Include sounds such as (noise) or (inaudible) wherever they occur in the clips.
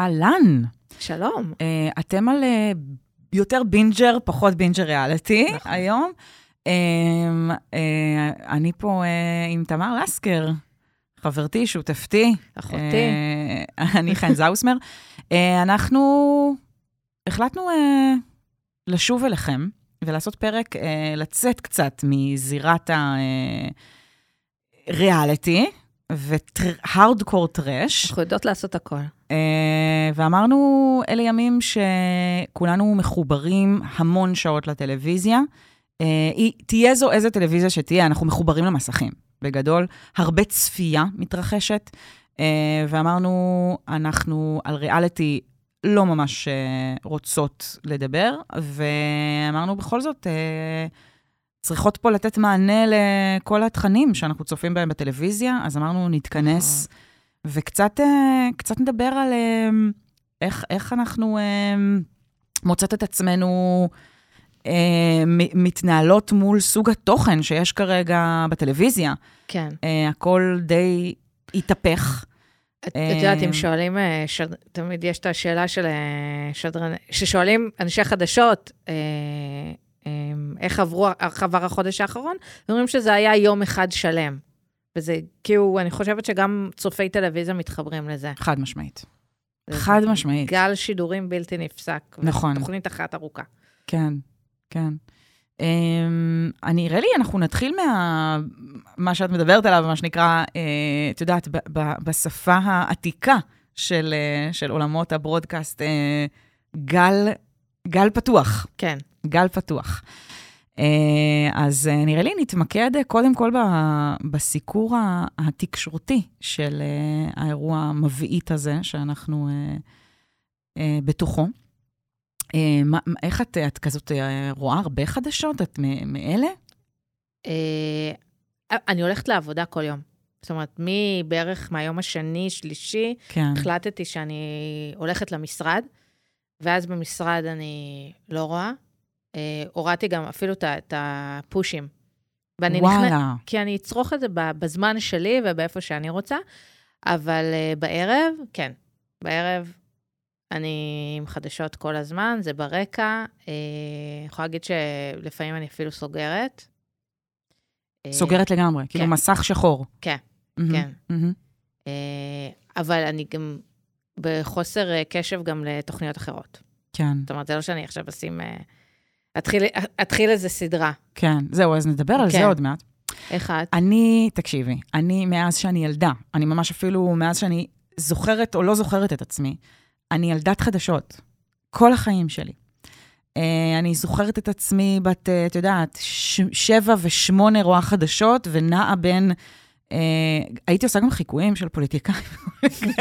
אהלן. שלום. Uh, אתם על uh, יותר בינג'ר, פחות בינג'ר ריאליטי נכון. היום. Uh, uh, אני פה uh, עם תמר לסקר, חברתי, שותפתי. אחותי. Uh, אני חן (laughs) זאוסמר. Uh, אנחנו החלטנו uh, לשוב אליכם ולעשות פרק, uh, לצאת קצת מזירת הריאליטי. והארדקור טראש. אנחנו יודעות לעשות הכל. Uh, ואמרנו, אלה ימים שכולנו מחוברים המון שעות לטלוויזיה. Uh, היא, תהיה זו איזה טלוויזיה שתהיה, אנחנו מחוברים למסכים. בגדול, הרבה צפייה מתרחשת, uh, ואמרנו, אנחנו על ריאליטי לא ממש רוצות לדבר, ואמרנו, בכל זאת, צריכות פה לתת מענה לכל התכנים שאנחנו צופים בהם בטלוויזיה, אז אמרנו, נתכנס וקצת קצת נדבר על איך, איך אנחנו מוצאת את עצמנו מתנהלות מול סוג התוכן שיש כרגע בטלוויזיה. כן. הכל די התהפך. את יודעת, אם שואלים, תמיד יש את השאלה של שדרן, ששואלים אנשי חדשות, איך עברו, איך עבר החודש האחרון, ואומרים שזה היה יום אחד שלם. וזה כאילו, אני חושבת שגם צופי טלוויזיה מתחברים לזה. חד משמעית. חד משמעית. גל שידורים בלתי נפסק. נכון. תוכנית אחת ארוכה. כן, כן. Um, אני, נראה לי, אנחנו נתחיל מה... מה שאת מדברת עליו, מה שנקרא, uh, את יודעת, ב- ב- בשפה העתיקה של, uh, של עולמות הברודקאסט, uh, גל, גל פתוח. כן. גל פתוח. אז נראה לי נתמקד קודם כל בסיקור התקשורתי של האירוע המבעית הזה, שאנחנו בתוכו. איך את, את כזאת רואה הרבה חדשות? את מאלה? אני הולכת לעבודה כל יום. זאת אומרת, מבערך מהיום השני, שלישי, כן. החלטתי שאני הולכת למשרד, ואז במשרד אני לא רואה. אה, הורדתי גם אפילו את הפושים. ואני וואלה. נכנס, כי אני אצרוך את זה בזמן שלי ובאיפה שאני רוצה, אבל uh, בערב, כן, בערב אני עם חדשות כל הזמן, זה ברקע. Uh, אני יכולה להגיד שלפעמים אני אפילו סוגרת. סוגרת לגמרי, כאילו כן. מסך שחור. כן, mm-hmm, כן. Mm-hmm. אבל אני גם בחוסר קשב גם לתוכניות אחרות. כן. זאת אומרת, זה לא שאני עכשיו אשים... אתחיל, אתחיל איזה סדרה. כן, זהו, אז נדבר על כן. זה עוד מעט. איך את? אני, תקשיבי, אני מאז שאני ילדה, אני ממש אפילו מאז שאני זוכרת או לא זוכרת את עצמי, אני ילדת חדשות. כל החיים שלי. Uh, אני זוכרת את עצמי בת, uh, את יודעת, ש- שבע ושמונה רואה חדשות, ונעה בין... Uh, הייתי עושה גם חיקויים של פוליטיקאים,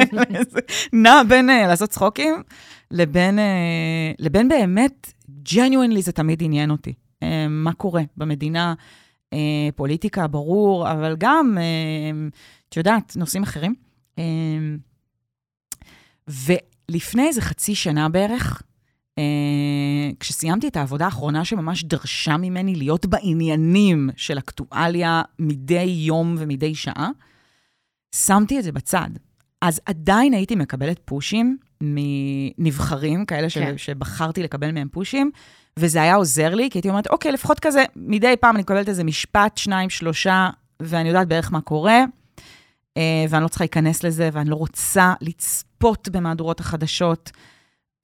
(laughs) נעה בין uh, לעשות צחוקים לבין, uh, לבין באמת ג'ניואנלי זה תמיד עניין אותי. Uh, מה קורה במדינה, uh, פוליטיקה, ברור, אבל גם, uh, את יודעת, נושאים אחרים. ולפני איזה חצי שנה בערך, כשסיימתי את העבודה האחרונה שממש דרשה ממני להיות בעניינים של אקטואליה מדי יום ומדי שעה, שמתי את זה בצד. אז עדיין הייתי מקבלת פושים מנבחרים, כאלה כן. שבחרתי לקבל מהם פושים, וזה היה עוזר לי, כי הייתי אומרת, אוקיי, לפחות כזה, מדי פעם אני מקבלת איזה משפט, שניים, שלושה, ואני יודעת בערך מה קורה, ואני לא צריכה להיכנס לזה, ואני לא רוצה לצפות במהדורות החדשות.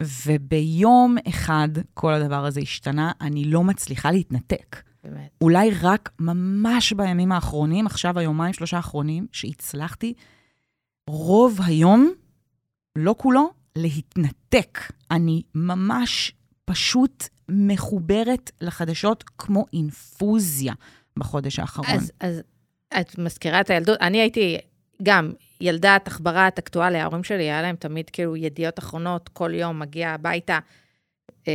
וביום אחד כל הדבר הזה השתנה, אני לא מצליחה להתנתק. באמת. אולי רק ממש בימים האחרונים, עכשיו היומיים, שלושה האחרונים, שהצלחתי רוב היום, לא כולו, להתנתק. אני ממש פשוט מחוברת לחדשות כמו אינפוזיה בחודש האחרון. אז, אז את מזכירה את הילדות, אני הייתי גם ילדת עכברת אקטואליה, ההורים שלי, היה להם תמיד כאילו ידיעות אחרונות, כל יום מגיע הביתה. אה,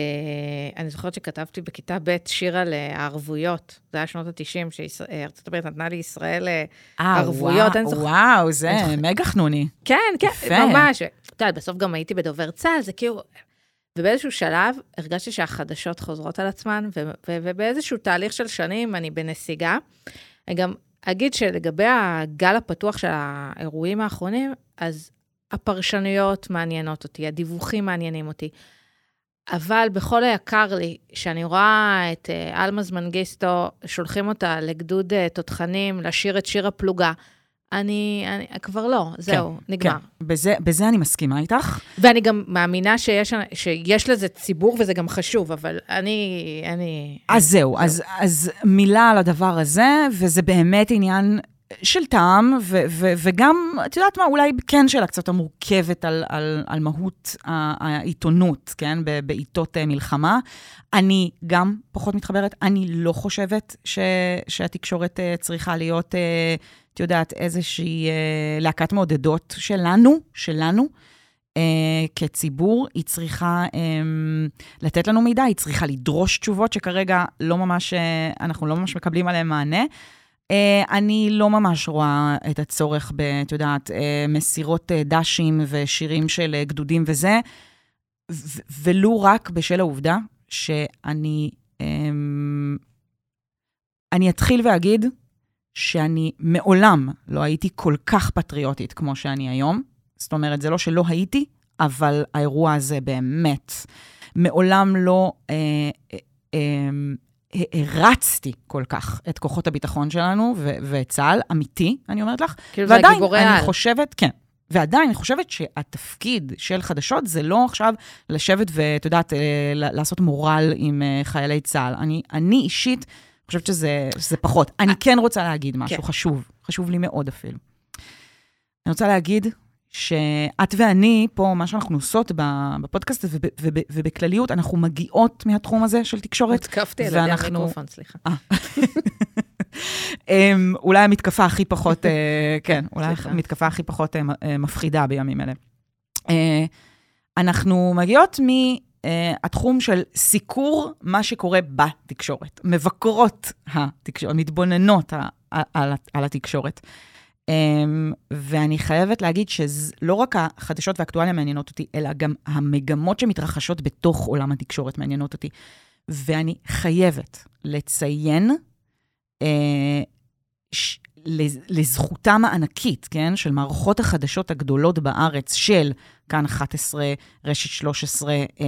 אני זוכרת שכתבתי בכיתה ב' שיר על הערבויות, זה היה שנות ה-90, שארצות הברית נתנה לי ישראל ערבויות. אה, וואו, וואו, זה מגה חנוני. כן, כן, יפה. ממש. את יודעת, בסוף גם הייתי בדובר צה"ל, זה כאילו... ובאיזשהו שלב הרגשתי שהחדשות חוזרות על עצמן, ו- ו- ובאיזשהו תהליך של שנים אני בנסיגה. אני גם אגיד שלגבי הגל הפתוח של האירועים האחרונים, אז הפרשנויות מעניינות אותי, הדיווחים מעניינים אותי. אבל בכל היקר לי, שאני רואה את אה, אלמז מנגיסטו, שולחים אותה לגדוד אה, תותחנים, לשיר את שיר הפלוגה, אני, אני כבר לא, זהו, כן, נגמר. כן. בזה, בזה אני מסכימה איתך. ואני גם מאמינה שיש, שיש לזה ציבור וזה גם חשוב, אבל אני... אני אז זהו, זהו. אז, אז מילה על הדבר הזה, וזה באמת עניין של טעם, ו- ו- וגם, את יודעת מה, אולי כן שאלה קצת המורכבת על, על, על מהות העיתונות, כן, בעיתות אה, מלחמה. אני גם פחות מתחברת, אני לא חושבת ש- שהתקשורת אה, צריכה להיות, אה, את יודעת, איזושהי להקת מעודדות שלנו, שלנו. Uh, כציבור, היא צריכה um, לתת לנו מידע, היא צריכה לדרוש תשובות שכרגע לא ממש, uh, אנחנו לא ממש מקבלים עליהן מענה. Uh, אני לא ממש רואה את הצורך ב, את יודעת, uh, מסירות uh, דשים ושירים של uh, גדודים וזה, ו- ולו רק בשל העובדה שאני... Um, אני אתחיל ואגיד שאני מעולם לא הייתי כל כך פטריוטית כמו שאני היום. זאת אומרת, זה לא שלא הייתי, אבל האירוע הזה באמת מעולם לא... Uh, uh, uh, הרצתי כל כך את כוחות הביטחון שלנו ו- ואת צה"ל, אמיתי, אני אומרת לך. כאילו זה גיבורי על. ועדיין, אני חושבת, כן. ועדיין, אני חושבת שהתפקיד של חדשות זה לא עכשיו לשבת ואת יודעת, אה, לעשות מורל עם אה, חיילי צה"ל. אני, אני אישית חושבת שזה, שזה פחות. אני כן רוצה להגיד משהו כן. חשוב, חשוב לי מאוד אפילו. אני רוצה להגיד שאת ואני, פה, מה שאנחנו עושות בפודקאסט הזה, ובכלליות, אנחנו מגיעות מהתחום הזה של תקשורת. התקפתי על ידי המיקרופון, סליחה. אה. אמ, אולי המתקפה הכי פחות, אה, כן, אולי המתקפה הכי פחות אה, מפחידה בימים אלה. אנחנו מגיעות מהתחום של סיקור מה שקורה בתקשורת, מבקרות התקשורת, מתבוננות על התקשורת. Um, ואני חייבת להגיד שלא רק החדשות והאקטואליה מעניינות אותי, אלא גם המגמות שמתרחשות בתוך עולם התקשורת מעניינות אותי. ואני חייבת לציין uh, לזכותם הענקית, כן, של מערכות החדשות הגדולות בארץ, של כאן 11, רשת 13, um,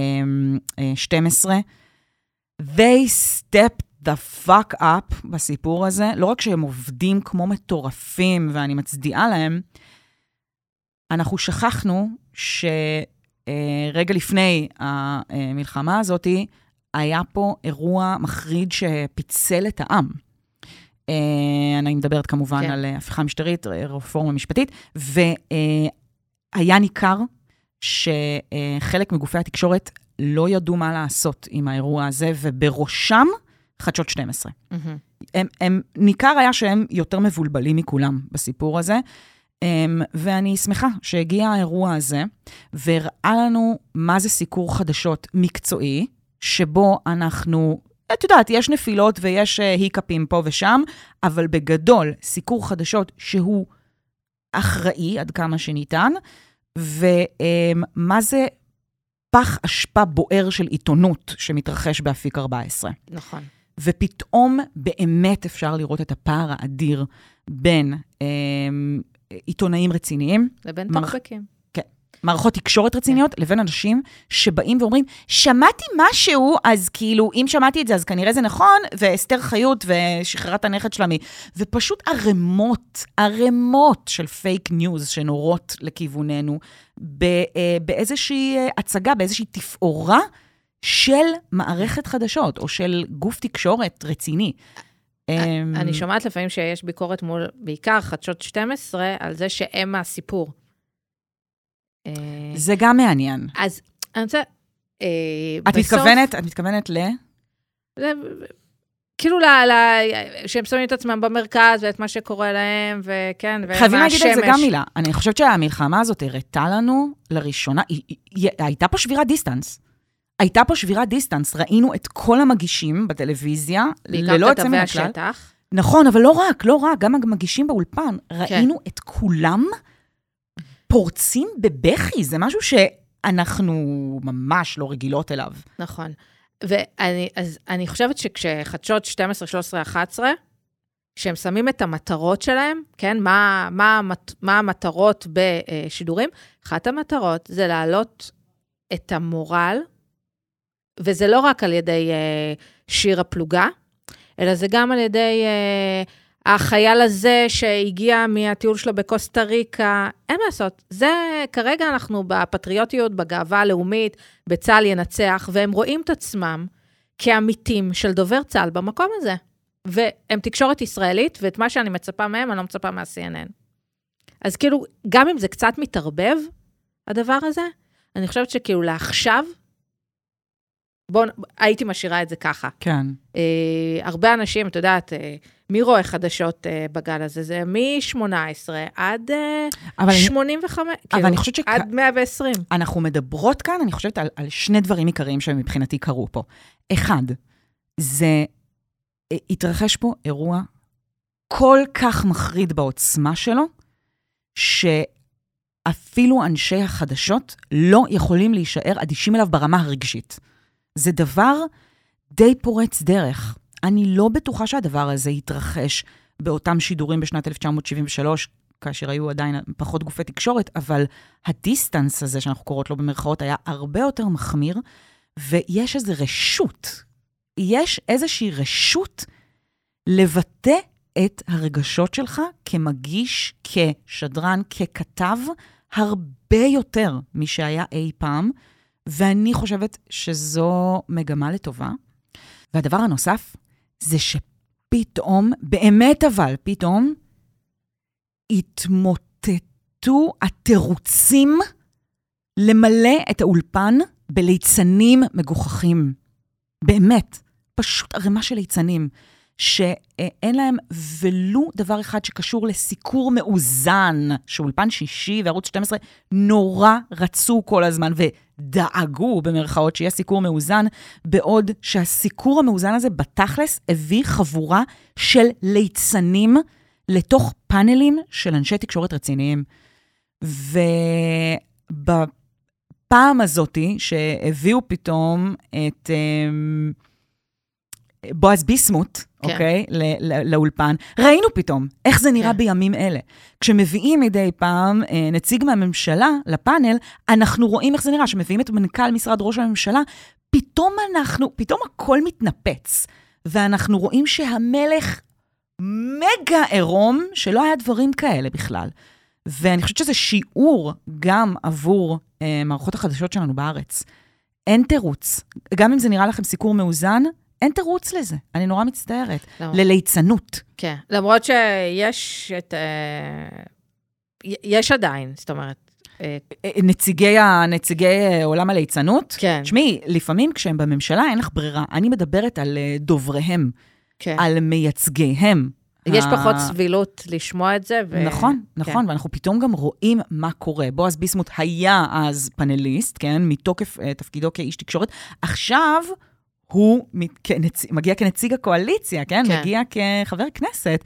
uh, 12, they stepped the fuck up בסיפור הזה. לא רק שהם עובדים כמו מטורפים, ואני מצדיעה להם, אנחנו שכחנו שרגע לפני המלחמה הזאת, היה פה אירוע מחריד שפיצל את העם. אה, אני מדברת כמובן כן. על הפיכה משטרית, רפורמה משפטית, והיה ניכר שחלק מגופי התקשורת לא ידעו מה לעשות עם האירוע הזה, ובראשם חדשות 12. Mm-hmm. הם, הם, ניכר היה שהם יותר מבולבלים מכולם בסיפור הזה, הם, ואני שמחה שהגיע האירוע הזה, והראה לנו מה זה סיקור חדשות מקצועי, שבו אנחנו, את יודעת, יש נפילות ויש אה, היקפים פה ושם, אבל בגדול, סיקור חדשות שהוא אחראי עד כמה שניתן, ומה זה פח אשפה בוער של עיתונות שמתרחש באפיק 14. נכון. ופתאום באמת אפשר לראות את הפער האדיר בין אה, עיתונאים רציניים. לבין מר... טוקבקים. מערכות תקשורת רציניות. לבין אנשים שבאים ואומרים, שמעתי משהו, אז כאילו, אם שמעתי את זה, אז כנראה זה נכון, ואסתר חיות ושחררה את הנכד שלה מ... ופשוט ערימות, ערימות של פייק ניוז שנורות לכיווננו, אה, באיזושהי אה, הצגה, באיזושהי תפאורה. של מערכת חדשות, או של גוף תקשורת רציני. אמ, אני שומעת לפעמים שיש ביקורת מול, בעיקר חדשות 12, על זה שהם הסיפור. זה גם מעניין. אז אני רוצה... אה, את מתכוונת, את מתכוונת ל... כאילו, ל, ל, שהם שמים את עצמם במרכז ואת מה שקורה להם, וכן, והשמש. חייבים להגיד את זה גם מילה. אני חושבת שהמלחמה הזאת הראתה לנו, לראשונה, היא, היא, היא, הייתה פה שבירת דיסטנס. הייתה פה שבירת דיסטנס, ראינו את כל המגישים בטלוויזיה, ללא יוצא מן הכלל. בעיקר כתבי השטח. נכון, אבל לא רק, לא רק, גם המגישים באולפן. כן. ראינו את כולם פורצים בבכי, זה משהו שאנחנו ממש לא רגילות אליו. נכון. ואני אז אני חושבת שכשחדשות 12, 13, 11, שהם שמים את המטרות שלהם, כן? מה, מה, מה המטרות בשידורים? אחת המטרות זה להעלות את המורל, וזה לא רק על ידי uh, שיר הפלוגה, אלא זה גם על ידי uh, החייל הזה שהגיע מהטיול שלו בקוסטה ריקה, אין מה לעשות. זה, כרגע אנחנו בפטריוטיות, בגאווה הלאומית, בצה"ל ינצח, והם רואים את עצמם כעמיתים של דובר צה"ל במקום הזה. והם תקשורת ישראלית, ואת מה שאני מצפה מהם, אני לא מצפה מה-CNN. אז כאילו, גם אם זה קצת מתערבב, הדבר הזה, אני חושבת שכאילו לעכשיו, בואו, הייתי משאירה את זה ככה. כן. אה, הרבה אנשים, את יודעת, אה, מי רואה חדשות אה, בגל הזה? זה מ-18 עד אה, 85, אבל כאילו, אני חושבת שכ... עד 120. אנחנו מדברות כאן, אני חושבת, על, על שני דברים עיקריים שמבחינתי קרו פה. אחד, זה, אה, התרחש פה אירוע כל כך מחריד בעוצמה שלו, שאפילו אנשי החדשות לא יכולים להישאר אדישים אליו ברמה הרגשית. זה דבר די פורץ דרך. אני לא בטוחה שהדבר הזה יתרחש באותם שידורים בשנת 1973, כאשר היו עדיין פחות גופי תקשורת, אבל הדיסטנס הזה, שאנחנו קוראות לו במרכאות, היה הרבה יותר מחמיר, ויש איזו רשות, יש איזושהי רשות לבטא את הרגשות שלך כמגיש, כשדרן, ככתב, הרבה יותר משהיה אי פעם, ואני חושבת שזו מגמה לטובה. והדבר הנוסף, זה שפתאום, באמת אבל, פתאום, התמוטטו התירוצים למלא את האולפן בליצנים מגוחכים. באמת, פשוט ערימה של ליצנים, שאין להם ולו דבר אחד שקשור לסיקור מאוזן, שאולפן שישי וערוץ 12 נורא רצו כל הזמן, ודאגו במרכאות שיהיה סיקור מאוזן, בעוד שהסיקור המאוזן הזה בתכלס הביא חבורה של ליצנים לתוך פאנלים של אנשי תקשורת רציניים. ובפעם הזאתי, שהביאו פתאום את... בועז ביסמוט, כן. אוקיי? לאולפן. ראינו פתאום איך זה נראה כן. בימים אלה. כשמביאים מדי פעם אה, נציג מהממשלה לפאנל, אנחנו רואים איך זה נראה. כשמביאים את מנכ"ל משרד ראש הממשלה, פתאום אנחנו, פתאום הכל מתנפץ. ואנחנו רואים שהמלך מגה עירום, שלא היה דברים כאלה בכלל. ואני חושבת שזה שיעור גם עבור אה, מערכות החדשות שלנו בארץ. אין תירוץ. גם אם זה נראה לכם סיקור מאוזן, אין תירוץ לזה, אני נורא מצטערת. לא. לליצנות. כן, למרות שיש את... אה, יש עדיין, זאת אומרת... אה, אה, נציגי, נציגי עולם הליצנות? כן. תשמעי, לפעמים כשהם בממשלה אין לך ברירה. אני מדברת על דובריהם, כן. על מייצגיהם. יש פחות סבילות לשמוע את זה. ו... נכון, נכון, כן. ואנחנו פתאום גם רואים מה קורה. בועז ביסמוט היה אז פאנליסט, כן, מתוקף uh, תפקידו כאיש תקשורת. עכשיו... הוא כנצ... מגיע כנציג הקואליציה, כן? כן? מגיע כחבר כנסת,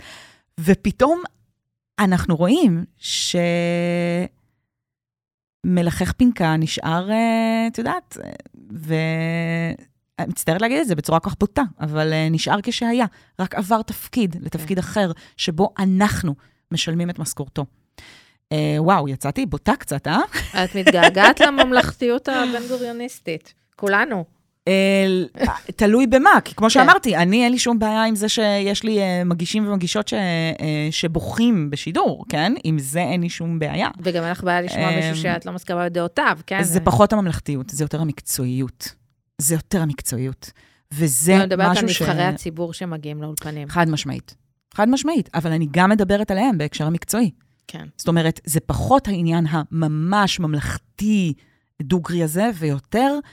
ופתאום אנחנו רואים שמלחך פנקה נשאר, אה, את יודעת, ו... אני מצטערת להגיד את זה בצורה כל כך בוטה, אבל uh, נשאר כשהיה, רק עבר תפקיד לתפקיד כן. אחר, שבו אנחנו משלמים את משכורתו. Uh, וואו, יצאתי בוטה קצת, אה? את מתגעגעת לממלכתיות הבן-גוריוניסטית, כולנו. תלוי במה, כי כמו כן. שאמרתי, אני אין לי שום בעיה עם זה שיש לי אה, מגישים ומגישות אה, שבוכים בשידור, כן? עם זה אין לי שום בעיה. וגם אין לך בעיה לשמוע מישהו שאת לא מסכימה בדעותיו, כן? זה פחות הממלכתיות, זה יותר המקצועיות. זה יותר המקצועיות. וזה משהו ש... אני מדברת על נבחרי הציבור שמגיעים לאולפנים. חד משמעית. חד משמעית, אבל אני גם מדברת עליהם בהקשר המקצועי. כן. זאת אומרת, זה פחות העניין הממש ממלכתי דוגרי הזה, ויותר אה,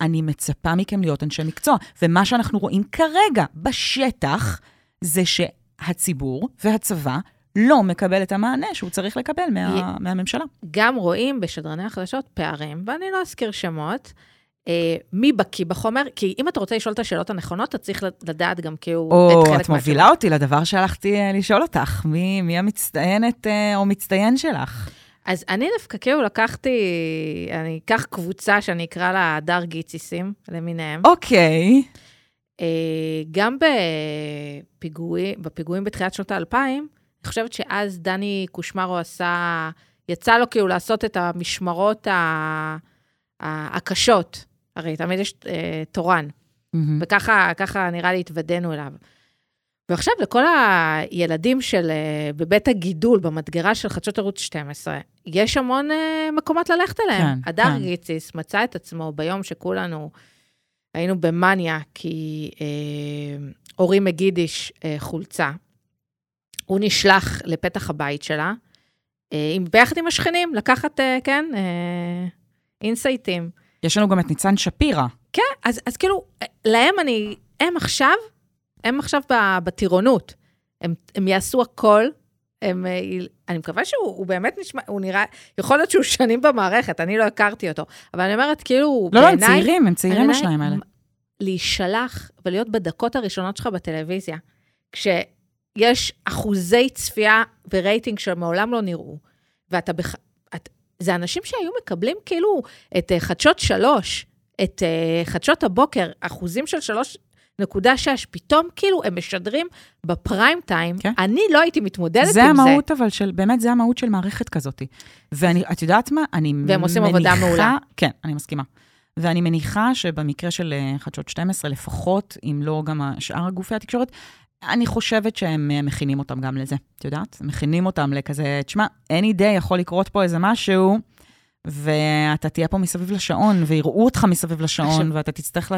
אני מצפה מכם להיות אנשי מקצוע. ומה שאנחנו רואים כרגע בשטח, זה שהציבור והצבא לא מקבל את המענה שהוא צריך לקבל מה, מהממשלה. גם רואים בשדרני החדשות פערים, ואני לא אזכיר שמות, אה, מי בקיא בחומר? כי אם אתה רוצה לשאול את השאלות הנכונות, אתה צריך לדעת גם כאילו או, את חלק את מובילה מהשאלות. אותי לדבר שהלכתי אה, לשאול אותך, מי, מי המצטיינת אה, או מצטיין שלך? אז אני דווקא כאילו לקחתי, אני אקח קבוצה שאני אקרא לה הדר גיציסים למיניהם. אוקיי. גם בפיגועים, בפיגועים בתחילת שנות האלפיים, אני חושבת שאז דני קושמרו עשה, יצא לו כאילו לעשות את המשמרות ה, הקשות. הרי תמיד יש אה, תורן, mm-hmm. וככה נראה לי התוודענו אליו. ועכשיו לכל הילדים של, אה, בבית הגידול, במדגרה של חדשות ערוץ 12, יש המון אה, מקומות ללכת אליהם. כן, הדר כן. גיציס מצא את עצמו ביום שכולנו היינו במאניה, כי אה, אורי מגידיש אה, חולצה. הוא נשלח לפתח הבית שלה, אה, עם, ביחד עם השכנים, לקחת, אה, כן, אה, אינסייטים. יש לנו גם את ניצן שפירא. כן, אז, אז כאילו, להם אני, הם עכשיו, הם עכשיו בטירונות. הם, הם יעשו הכל, הם, אני מקווה שהוא באמת נשמע, הוא נראה, יכול להיות שהוא שנים במערכת, אני לא הכרתי אותו, אבל אני אומרת, כאילו, לא, בעיניי... לא, הם צעירים, הם צעירים השניים האלה. להישלח ולהיות בדקות הראשונות שלך בטלוויזיה, כשיש אחוזי צפייה ורייטינג שמעולם לא נראו, ואתה בח... את... זה אנשים שהיו מקבלים כאילו את uh, חדשות שלוש, את uh, חדשות הבוקר, אחוזים של שלוש נקודה שש, פתאום כאילו הם משדרים בפריים טיים, כן. אני לא הייתי מתמודדת עם זה. זה המהות אבל של, באמת זה המהות של מערכת כזאת. ואני, את יודעת מה? אני מניחה... והם עושים עבודה מעולה. כן, אני מסכימה. ואני מניחה שבמקרה של אה, חדשות 12, לפחות, אם לא גם שאר הגופי התקשורת, אני חושבת שהם אה, מכינים אותם גם לזה, את יודעת? מכינים אותם לכזה, תשמע, any day יכול לקרות פה איזה משהו, ואתה תהיה פה מסביב לשעון, ויראו אותך מסביב לשעון, עכשיו, ואתה תצטרך ל...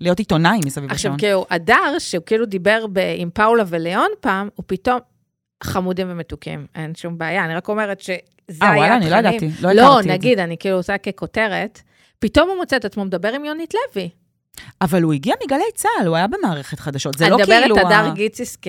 להיות עיתונאי מסביב עכשיו, לשעון. עכשיו, כאילו, הדר, שהוא כאילו דיבר ב... עם פאולה וליאון פעם, הוא פתאום חמודים ומתוקים, אין שום בעיה, אני רק אומרת שזה 아, היה... אה, וואלה, אני לא ידעתי, לא הכרתי לא, את זה. לא, נגיד, אני כאילו עושה ככותרת. פתאום הוא מוצא את עצמו מדבר עם יונית לוי. אבל הוא הגיע מגלי צה"ל, הוא היה במערכת חדשות. זה לא כאילו... אני מדברת הדר גיציס כ...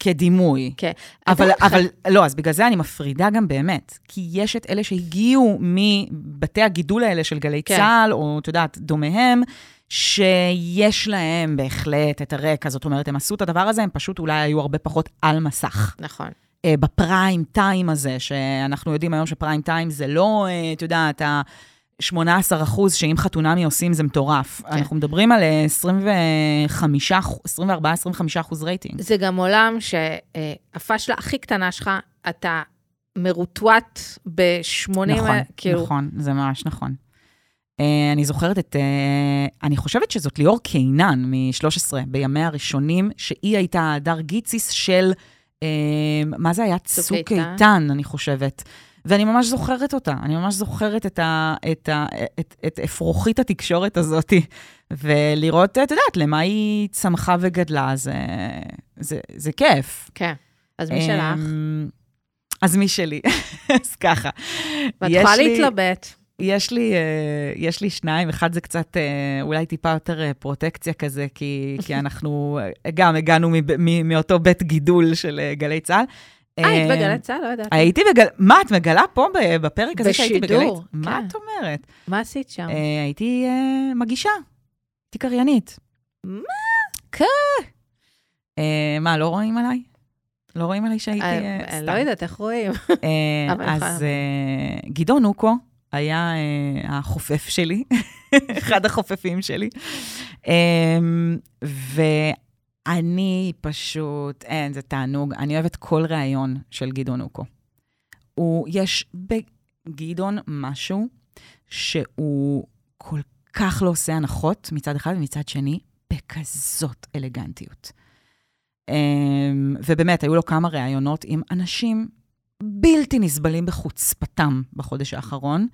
כדימוי. כן. אבל, אבל לא, אז בגלל זה אני מפרידה גם באמת. כי יש את אלה שהגיעו מבתי הגידול האלה של גלי כן. צה"ל, או את יודעת, דומיהם, שיש להם בהחלט את הרקע. זאת אומרת, הם עשו את הדבר הזה, הם פשוט אולי היו הרבה פחות על מסך. נכון. בפריים טיים הזה, שאנחנו יודעים היום שפריים טיים זה לא, אה, את יודעת, 18 אחוז, שאם חתונמי עושים זה מטורף. כן. אנחנו מדברים על 25, 24-25 אחוז רייטינג. זה גם עולם שהפשלה הכי קטנה שלך, אתה מרוטוט ב-80... נכון, כאילו... נכון, זה ממש נכון. Uh, אני זוכרת את, אני חושבת שזאת ליאור קינן מ-13, בימיה הראשונים, שהיא הייתה הדר גיציס של, מה זה היה? צוק איתן, אני חושבת. ואני ממש זוכרת אותה, אני ממש זוכרת את, ה, את, ה, את, את אפרוחית התקשורת הזאת, ולראות, את יודעת, למה היא צמחה וגדלה, זה, זה, זה כיף. כן, אז מי שלך? אמ, אז מי שלי, (laughs) אז ככה. ואת יכולה להתלבט. יש לי, uh, יש לי שניים, אחד זה קצת uh, אולי טיפה יותר uh, פרוטקציה כזה, כי, כי אנחנו גם הגענו מאותו בית גידול של גלי צה"ל. אה, היית בגלי צה"ל? לא יודעת. הייתי בגלי... מה, את מגלה פה בפרק הזה שהייתי בגלי צה"ל? בשידור, כן. מה את אומרת? מה עשית שם? אה, הייתי אה, מגישה, הייתי קריינית. מה? כן. מה, לא רואים עליי? לא רואים עליי שהייתי סתם. אני לא יודעת, איך רואים? (laughs) אז גדעון אוקו היה החופף שלי, (laughs) אחד החופפים שלי. אני פשוט, אין, זה תענוג. אני אוהבת כל ראיון של גדעון אוקו. הוא, יש בגדעון משהו שהוא כל כך לא עושה הנחות מצד אחד, ומצד שני, בכזאת אלגנטיות. אמ, ובאמת, היו לו כמה ראיונות עם אנשים בלתי נסבלים בחוצפתם בחודש האחרון,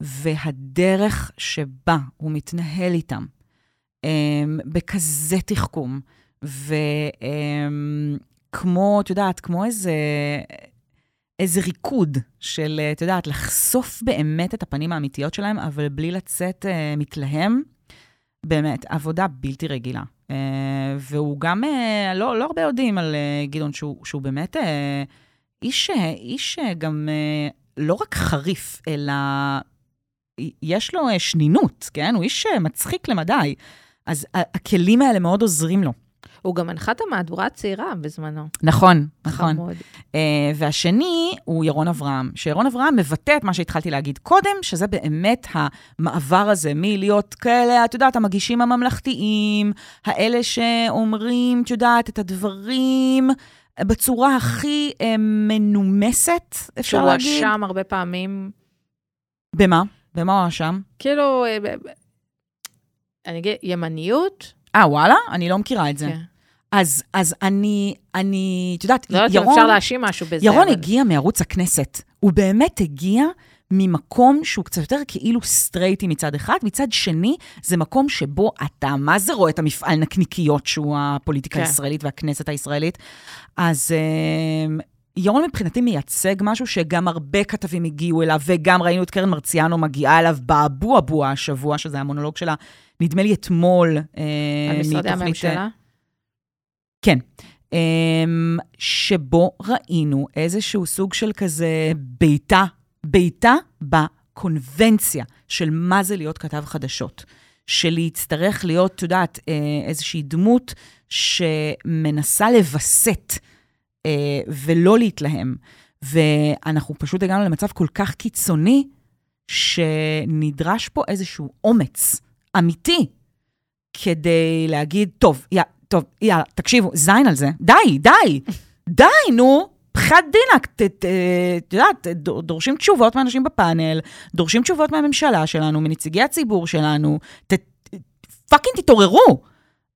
והדרך שבה הוא מתנהל איתם, אמ, בכזה תחכום, וכמו, את יודעת, כמו איזה, איזה ריקוד של, את יודעת, לחשוף באמת את הפנים האמיתיות שלהם, אבל בלי לצאת uh, מתלהם. באמת, עבודה בלתי רגילה. Uh, והוא גם, uh, לא, לא הרבה יודעים על uh, גדעון, שהוא, שהוא באמת uh, איש, איש גם uh, לא רק חריף, אלא יש לו uh, שנינות, כן? הוא איש uh, מצחיק למדי. אז הכלים האלה מאוד עוזרים לו. הוא גם הנחה את המהדורה הצעירה בזמנו. נכון, נכון. חמוד. Uh, והשני הוא ירון אברהם, שירון אברהם מבטא את מה שהתחלתי להגיד קודם, שזה באמת המעבר הזה מלהיות כאלה, את יודעת, המגישים הממלכתיים, האלה שאומרים, את יודעת, את הדברים בצורה הכי uh, מנומסת, אפשר שהוא להגיד. הואשם הרבה פעמים, במה? במה הוא הואשם? כאילו, אה, אני אגיד, ימניות? אה, וואלה? אני לא מכירה את זה. כן. אז, אז אני, אני, את יודעת, לא יודעת אם ירון... אפשר להאשים משהו בזה. ירון אבל- הגיע מערוץ הכנסת. הוא באמת הגיע ממקום שהוא קצת יותר כאילו סטרייטי מצד אחד, מצד שני, זה מקום שבו אתה, מה זה רואה את המפעל נקניקיות שהוא הפוליטיקה כן. הישראלית והכנסת הישראלית. אז אה, ירון מבחינתי מייצג משהו שגם הרבה כתבים הגיעו אליו, וגם ראינו את קרן מרציאנו מגיעה אליו באבו אבו השבוע, שזה המונולוג שלה, נדמה לי אתמול. אה, על משרדי מתוכנית, הממשלה? כן. אמ, שבו ראינו איזשהו סוג של כזה בעיטה, בעיטה בקונבנציה של מה זה להיות כתב חדשות. של להצטרך להיות, את יודעת, אה, איזושהי דמות שמנסה לווסת אה, ולא להתלהם. ואנחנו פשוט הגענו למצב כל כך קיצוני, שנדרש פה איזשהו אומץ אמיתי כדי להגיד, טוב, יא, טוב, יאללה, תקשיבו, זין על זה, די, די, די, נו, פחד דינק, ת- את יודעת, דורשים תשובות מאנשים בפאנל, דורשים תשובות מהממשלה שלנו, מנציגי הציבור שלנו, fucking תתעוררו.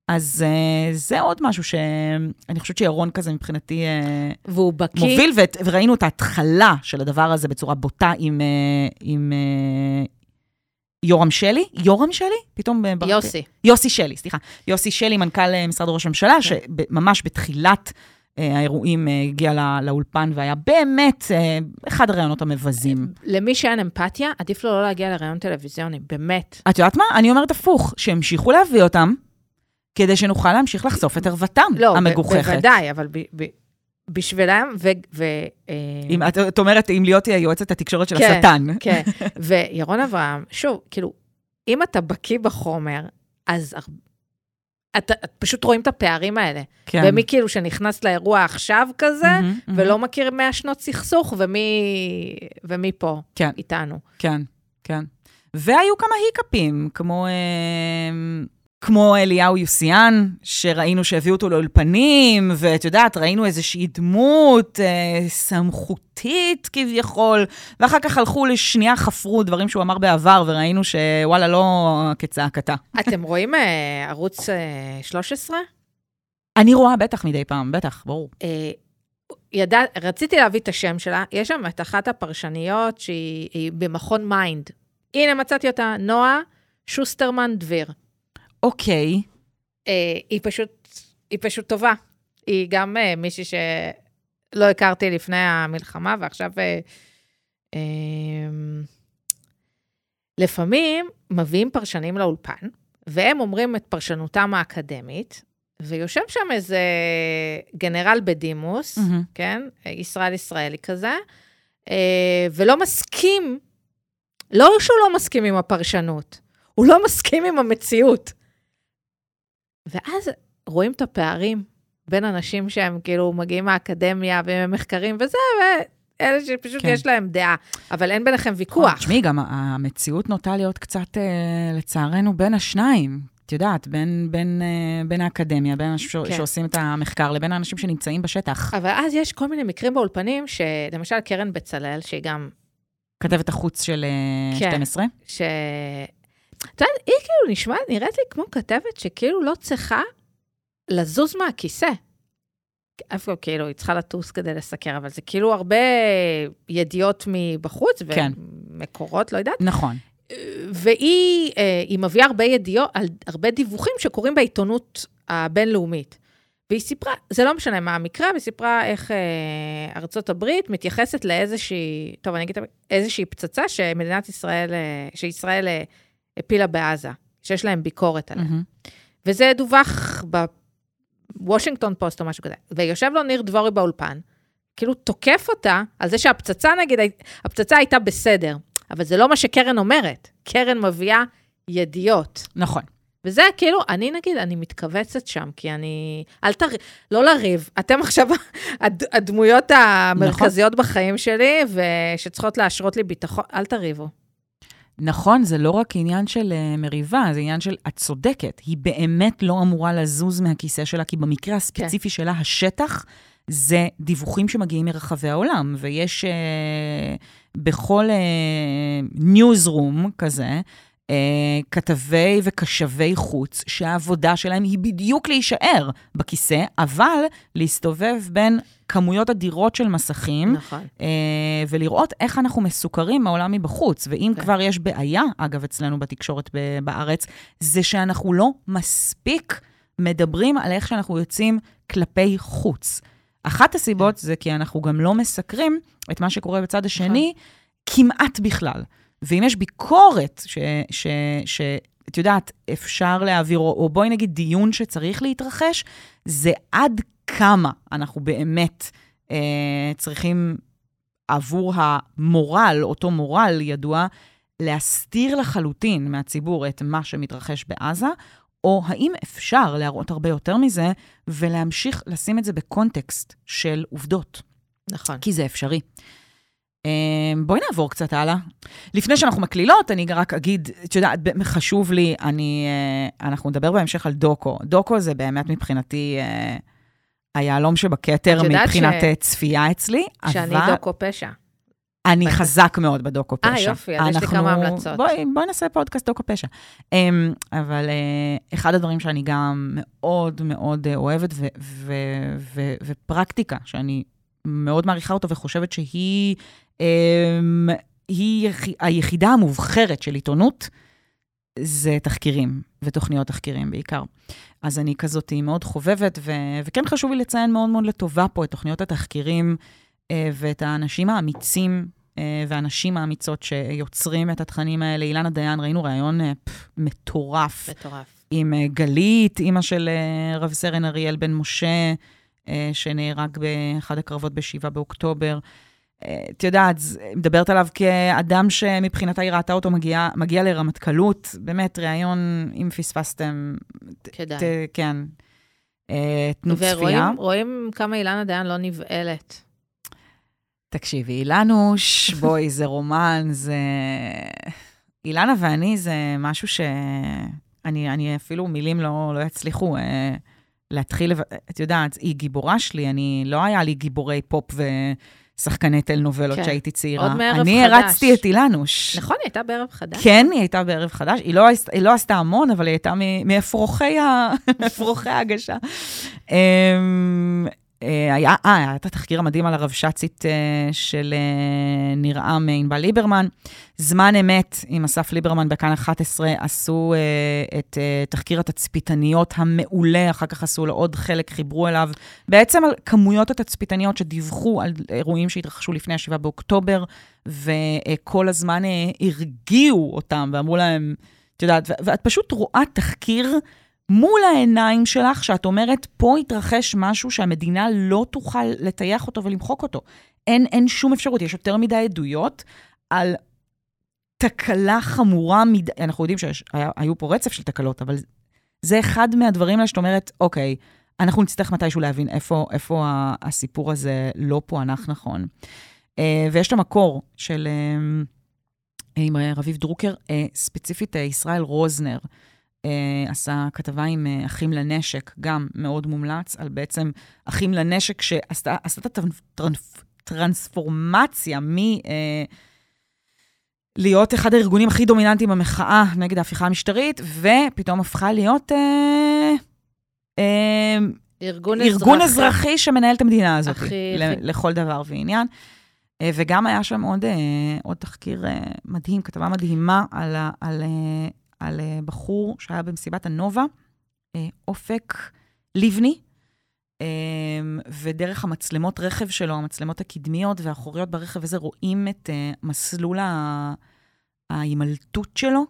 אז uh, זה עוד משהו שאני חושבת שירון כזה מבחינתי uh, והוא בקיא. מוביל, ואת, וראינו את ההתחלה של הדבר הזה בצורה בוטה עם, uh, עם uh, יורם שלי. יורם שלי? פתאום... ברחתי. יוסי. יוסי שלי, סליחה. יוסי שלי, מנכ"ל אה, משרד ראש הממשלה, שממש בתחילת אה, האירועים אה, הגיע לא, לאולפן, והיה באמת אה, אחד הראיונות המבזים. למי שאין אמפתיה, עדיף לו לא להגיע לראיון טלוויזיוני, באמת. את יודעת מה? אני אומרת הפוך, שהמשיכו להביא אותם, כדי שנוכל להמשיך לחשוף את ערוותם לא, המגוחכת. בוודאי, אבל ב- ב- בשבילם, ו... ו אה, אם את, את אומרת, אם להיות יועצת התקשורת של כן. השטן. כן, (laughs) וירון אברהם, שוב, כאילו, אם אתה בקיא בחומר, אז אתה את פשוט רואים את הפערים האלה. כן. ומי כאילו שנכנס לאירוע עכשיו כזה, מהמם, מהמם. ולא מכיר 100 שנות סכסוך, ומי, ומי פה כן. איתנו. כן, כן. והיו כמה היקאפים, כמו, אה, כמו אליהו יוסיאן, שראינו שהביאו אותו לאולפנים, ואת יודעת, ראינו איזושהי דמות אה, סמכותית כביכול, ואחר כך הלכו לשנייה, חפרו דברים שהוא אמר בעבר, וראינו שוואלה, לא כצעקתה. אתם רואים אה, ערוץ אה, 13? אני רואה בטח מדי פעם, בטח, ברור. אה, ידע, רציתי להביא את השם שלה, יש שם את אחת הפרשניות שהיא היא במכון מיינד. הנה, מצאתי אותה, נועה שוסטרמן דביר. אוקיי, אה, היא פשוט, היא פשוט טובה. היא גם אה, מישהי שלא הכרתי לפני המלחמה, ועכשיו... אה, אה, לפעמים מביאים פרשנים לאולפן, והם אומרים את פרשנותם האקדמית, ויושב שם איזה גנרל בדימוס, מהמם. כן? ישראל ישראלי כזה, ולא מסכים, לא שהוא לא מסכים עם הפרשנות, הוא לא מסכים עם המציאות. ואז רואים את הפערים בין אנשים שהם כאילו מגיעים מהאקדמיה וממחקרים וזה, ואלה שפשוט כן. כן. יש להם דעה, אבל אין ביניכם ויכוח. תשמעי, גם המציאות נוטה להיות קצת, אה, לצערנו, בין השניים. את יודעת, בין, בין, אה, בין האקדמיה, בין אנשים כן. כן. שעושים את המחקר, לבין האנשים שנמצאים בשטח. אבל אז יש כל מיני מקרים באולפנים, שלמשל קרן בצלאל, שהיא גם, כתבת החוץ של אה, כן. 12. ש... את יודעת, היא כאילו נשמעת, נראית לי כמו כתבת שכאילו לא צריכה לזוז מהכיסא. איפה כאילו, היא צריכה לטוס כדי לסקר, אבל זה כאילו הרבה ידיעות מבחוץ, כן. ומקורות, לא יודעת. נכון. והיא אה, היא מביאה הרבה ידיעות, הרבה דיווחים שקורים בעיתונות הבינלאומית. והיא סיפרה, זה לא משנה מה המקרה, והיא סיפרה איך אה, ארצות הברית מתייחסת לאיזושהי, טוב, אני אגיד, איזושהי פצצה שמדינת ישראל, אה, שישראל אה, הפילה בעזה, שיש להם ביקורת עליה. מהמם. וזה דווח בוושינגטון פוסט או משהו כזה. ויושב לו ניר דבורי באולפן, כאילו תוקף אותה על זה שהפצצה, נגיד, הפצצה הייתה בסדר, אבל זה לא מה שקרן אומרת. קרן מביאה ידיעות. נכון. וזה כאילו, אני נגיד, אני מתכווצת שם, כי אני... אל תר... לא לריב. אתם עכשיו (laughs) הד... הדמויות המרכזיות נכון. בחיים שלי, ושצריכות להשרות לי ביטחון, אל תריבו. נכון, זה לא רק עניין של uh, מריבה, זה עניין של, את צודקת, היא באמת לא אמורה לזוז מהכיסא שלה, כי במקרה הספציפי כן. שלה, השטח זה דיווחים שמגיעים מרחבי העולם, ויש uh, בכל ניוזרום uh, כזה, uh, כתבי וקשבי חוץ, שהעבודה שלהם היא בדיוק להישאר בכיסא, אבל להסתובב בין כמויות אדירות של מסכים, נכון. uh, ולראות איך אנחנו מסוכרים מהעולם מבחוץ. ואם כן. כבר יש בעיה, אגב, אצלנו בתקשורת בארץ, זה שאנחנו לא מספיק מדברים על איך שאנחנו יוצאים כלפי חוץ. אחת הסיבות זה כי אנחנו גם לא מסקרים את מה שקורה בצד השני נכון. כמעט בכלל. ואם יש ביקורת ש... ש, ש את יודעת, אפשר להעביר, או, או בואי נגיד דיון שצריך להתרחש, זה עד כמה אנחנו באמת אה, צריכים עבור המורל, אותו מורל ידוע, להסתיר לחלוטין מהציבור את מה שמתרחש בעזה, או האם אפשר להראות הרבה יותר מזה ולהמשיך לשים את זה בקונטקסט של עובדות? נכון. כי זה אפשרי. אמ, בואי נעבור קצת הלאה. לפני שאנחנו מקלילות, אני רק אגיד, את יודעת, חשוב לי, אני, אה, אנחנו נדבר בהמשך על דוקו. דוקו זה באמת מבחינתי אה, היהלום שבכתר מבחינת ש... אה, צפייה אצלי, שאני אבל... דוקו פשע. אני חזק מאוד בדוקו פשע. אה, יופי, אז יש לי כמה המלצות. בואי, בואי נעשה פודקאסט דוקו פשע. Um, אבל אחד הדברים שאני גם מאוד מאוד אוהבת, ו- ו- ו- ופרקטיקה, שאני מאוד מעריכה אותו וחושבת שהיא היא היחידה המובחרת של עיתונות, זה תחקירים ותוכניות תחקירים בעיקר. אז אני כזאת מאוד חובבת, ו- וכן חשוב לי לציין מאוד מאוד לטובה פה את תוכניות התחקירים. אה, ואת האנשים האמיצים אה, והנשים האמיצות שיוצרים את התכנים האלה. אילנה דיין, ראינו ראיון אה, מטורף. מטורף. עם גלית, אימא של רב סרן אריאל בן משה, שנהרג באחד הקרבות ב-7 באוקטובר. את יודעת, מדברת עליו כאדם שמבחינתה היא ראתה אותו מגיע, מגיע לרמטכ"לות. באמת, ראיון, אם פספסתם... כדאי. ת, כן. תנו צפייה. ורואים כמה אילנה דיין לא נבהלת. תקשיבי, אילנוש, בואי, זה רומן, זה... אילנה ואני זה משהו שאני אני אפילו מילים לא, לא יצליחו אה, להתחיל, את יודעת, היא גיבורה שלי, אני, לא היה לי גיבורי פופ ושחקני טלנובלות כן. שהייתי צעירה. עוד מערב אני חדש. אני הרצתי את אילנוש. נכון, היא הייתה בערב חדש. כן, היא הייתה בערב חדש. היא לא, היא לא עשתה המון, אבל היא הייתה (laughs) מאפרוחי ההגשה. אה, היה, אה, היה את התחקיר המדהים על הרבש"צית אה, של אה, נרעם ענבל ליברמן. זמן אמת עם אסף ליברמן בכאן 11 עשו את תחקיר התצפיתניות המעולה, אחר כך עשו לו עוד חלק, חיברו אליו בעצם על כמויות התצפיתניות שדיווחו על אירועים שהתרחשו לפני ה-7 באוקטובר, וכל הזמן הרגיעו אותם ואמרו להם, את יודעת, ואת פשוט רואה תחקיר מול העיניים שלך, שאת אומרת, פה התרחש משהו שהמדינה לא תוכל לטייח אותו ולמחוק אותו. אין, אין שום אפשרות, יש יותר מדי עדויות על תקלה חמורה מדי, אנחנו יודעים שהיו פה רצף של תקלות, אבל זה אחד מהדברים האלה שאת אומרת, אוקיי, אנחנו נצטרך מתישהו להבין איפה, איפה הסיפור הזה לא פוענח נכון. אה, ויש את המקור של, אה, עם רביב דרוקר, אה, ספציפית ישראל רוזנר. אה, עשה כתבה עם אה, אחים לנשק, גם מאוד מומלץ, על בעצם אחים לנשק שעשתה את הטרנספורמציה מ... אה, להיות אחד הארגונים הכי דומיננטיים במחאה נגד ההפיכה המשטרית, ופתאום הפכה להיות אה, אה, ארגון, ארגון אזרחי. אזרחי שמנהל את המדינה הזאת, הכי... לכל דבר ועניין. אה, וגם היה שם עוד, אה, עוד תחקיר אה, מדהים, כתבה מדהימה על, על על אה, בחור שהיה במסיבת הנובה, אה, אופק לבני, אה, ודרך המצלמות רכב שלו, המצלמות הקדמיות והאחוריות ברכב הזה, רואים את מסלול ההימלטות שלו,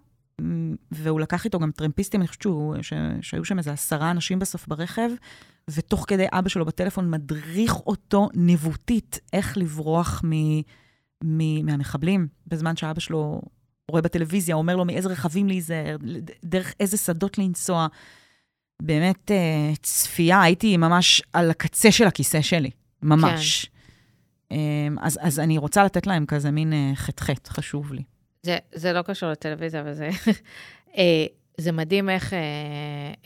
והוא לקח איתו גם טרמפיסטים, אני חושבת ש, שהיו שם איזה עשרה אנשים בסוף ברכב, ותוך כדי אבא שלו בטלפון מדריך אותו ניווטית איך לברוח מ, מ, מהמחבלים, בזמן שאבא שלו רואה בטלוויזיה, אומר לו מאיזה רכבים להיזהר, דרך איזה שדות לנסוע. באמת אה, צפייה, הייתי ממש על הקצה של הכיסא שלי, ממש. כן. אז, אז אני רוצה לתת להם כזה מין חטחט, חשוב לי. זה, זה לא קשור לטלוויזיה, אבל זה... (laughs) אה, זה מדהים איך אה,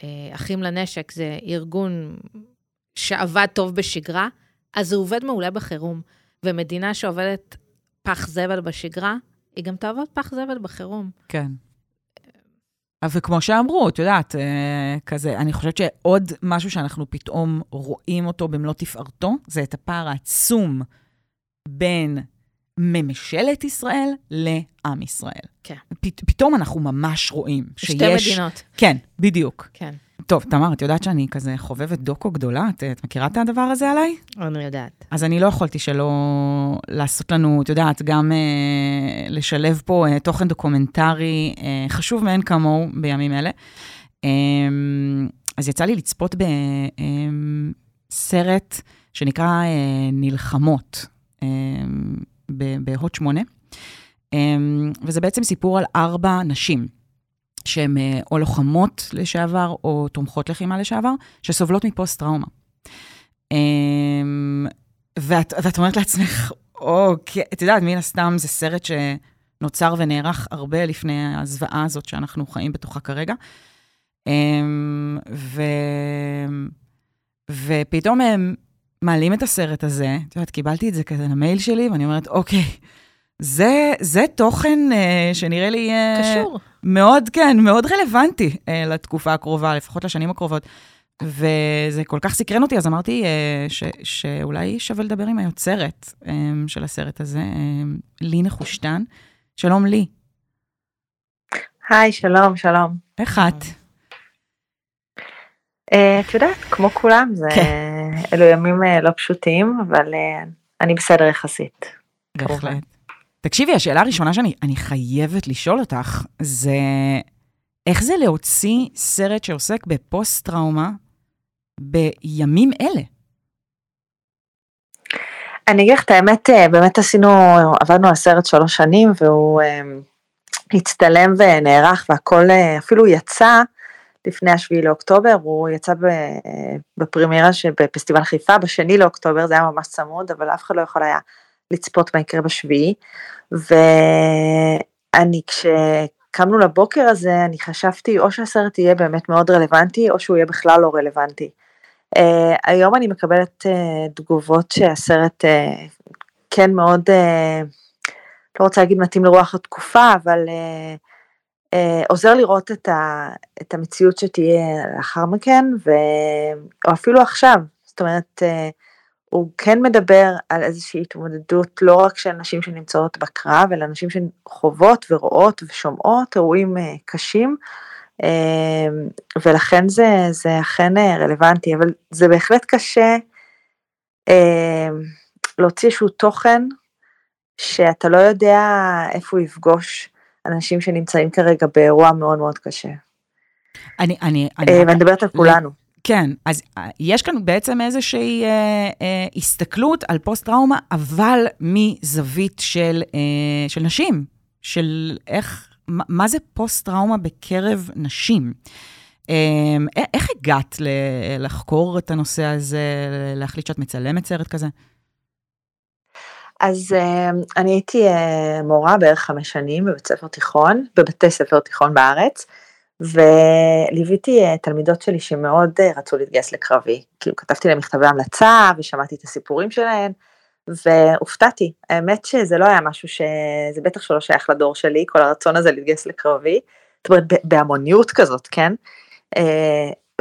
אה, אחים לנשק זה ארגון שעבד טוב בשגרה, אז הוא עובד מעולה בחירום. ומדינה שעובדת פח זבל בשגרה, היא גם תעבוד פח זבל בחירום. כן. וכמו שאמרו, את יודעת, כזה, אני חושבת שעוד משהו שאנחנו פתאום רואים אותו במלוא תפארתו, זה את הפער העצום בין ממשלת ישראל לעם ישראל. כן. פ- פתאום אנחנו ממש רואים שיש... שתי מדינות. כן, בדיוק. כן. טוב, תמר, את יודעת שאני כזה חובבת דוקו גדולה? את, את מכירה את הדבר הזה עליי? אני יודעת. אז אני לא יכולתי שלא לעשות לנו, את יודעת, גם אה, לשלב פה אה, תוכן דוקומנטרי אה, חשוב מאין כמוהו בימים אלה. אה, אז יצא לי לצפות בסרט אה, שנקרא אה, נלחמות. אה, בהוט 8, אמ, וזה בעצם סיפור על ארבע נשים, שהן אה, או לוחמות לשעבר, או תומכות לחימה לשעבר, שסובלות מפוסט-טראומה. אמ, ואת, ואת אומרת לעצמך, אוקיי, את יודעת, מן הסתם זה סרט שנוצר ונערך הרבה לפני הזוועה הזאת שאנחנו חיים בתוכה כרגע. אמ, ו... ופתאום הם מעלים את הסרט הזה, את יודעת, קיבלתי את זה כזה למייל שלי, ואני אומרת, אוקיי, זה, זה תוכן uh, שנראה לי... Uh, קשור. מאוד, כן, מאוד רלוונטי uh, לתקופה הקרובה, לפחות לשנים הקרובות. וזה כל כך סקרן אותי, אז אמרתי uh, ש, שאולי שווה לדבר עם היוצרת um, של הסרט הזה, um, לי נחושתן. שלום לי. היי, שלום, שלום. איך את? אה, את יודעת, כמו כולם, זה כן. אלו ימים אה, לא פשוטים, אבל אה, אני בסדר יחסית. בהחלט. תקשיבי, השאלה הראשונה שאני חייבת לשאול אותך, זה איך זה להוציא סרט שעוסק בפוסט-טראומה בימים אלה? אני אגיד לך את האמת, באמת עשינו, עבדנו על סרט שלוש שנים, והוא הצטלם ונערך והכל אפילו יצא. לפני השביעי לאוקטובר, הוא יצא בפרימירה שבפסטיבל חיפה, בשני לאוקטובר, זה היה ממש צמוד, אבל אף אחד לא יכול היה לצפות מה יקרה בשביעי. ואני, כשקמנו לבוקר הזה, אני חשבתי או שהסרט יהיה באמת מאוד רלוונטי, או שהוא יהיה בכלל לא רלוונטי. Uh, היום אני מקבלת uh, תגובות שהסרט uh, כן מאוד, uh, לא רוצה להגיד מתאים לרוח התקופה, אבל uh, עוזר לראות את, ה, את המציאות שתהיה לאחר מכן, ו, או אפילו עכשיו, זאת אומרת, אה, הוא כן מדבר על איזושהי התמודדות לא רק של נשים שנמצאות בקרב, אלא נשים שחוות ורואות ושומעות אירועים אה, קשים, אה, ולכן זה, זה אכן אה, רלוונטי, אבל זה בהחלט קשה אה, להוציא איזשהו תוכן שאתה לא יודע איפה הוא יפגוש. אנשים שנמצאים כרגע באירוע מאוד מאוד קשה. אני, אני, אני... אה, ואני מדברת על כולנו. כן, אז אה, יש כאן בעצם איזושהי אה, אה, הסתכלות על פוסט-טראומה, אבל מזווית של, אה, של נשים, של איך, מה, מה זה פוסט-טראומה בקרב נשים. אה, איך הגעת לחקור את הנושא הזה, להחליט שאת מצלמת סרט כזה? אז uh, אני הייתי uh, מורה בערך חמש שנים בבית ספר תיכון, בבתי ספר תיכון בארץ, וליוויתי uh, תלמידות שלי שמאוד רצו להתגייס לקרבי. כאילו כתבתי להם מכתבי המלצה ושמעתי את הסיפורים שלהן, והופתעתי. האמת שזה לא היה משהו ש... זה בטח שלא שייך לדור שלי, כל הרצון הזה להתגייס לקרבי. זאת אומרת, בהמוניות כזאת, כן?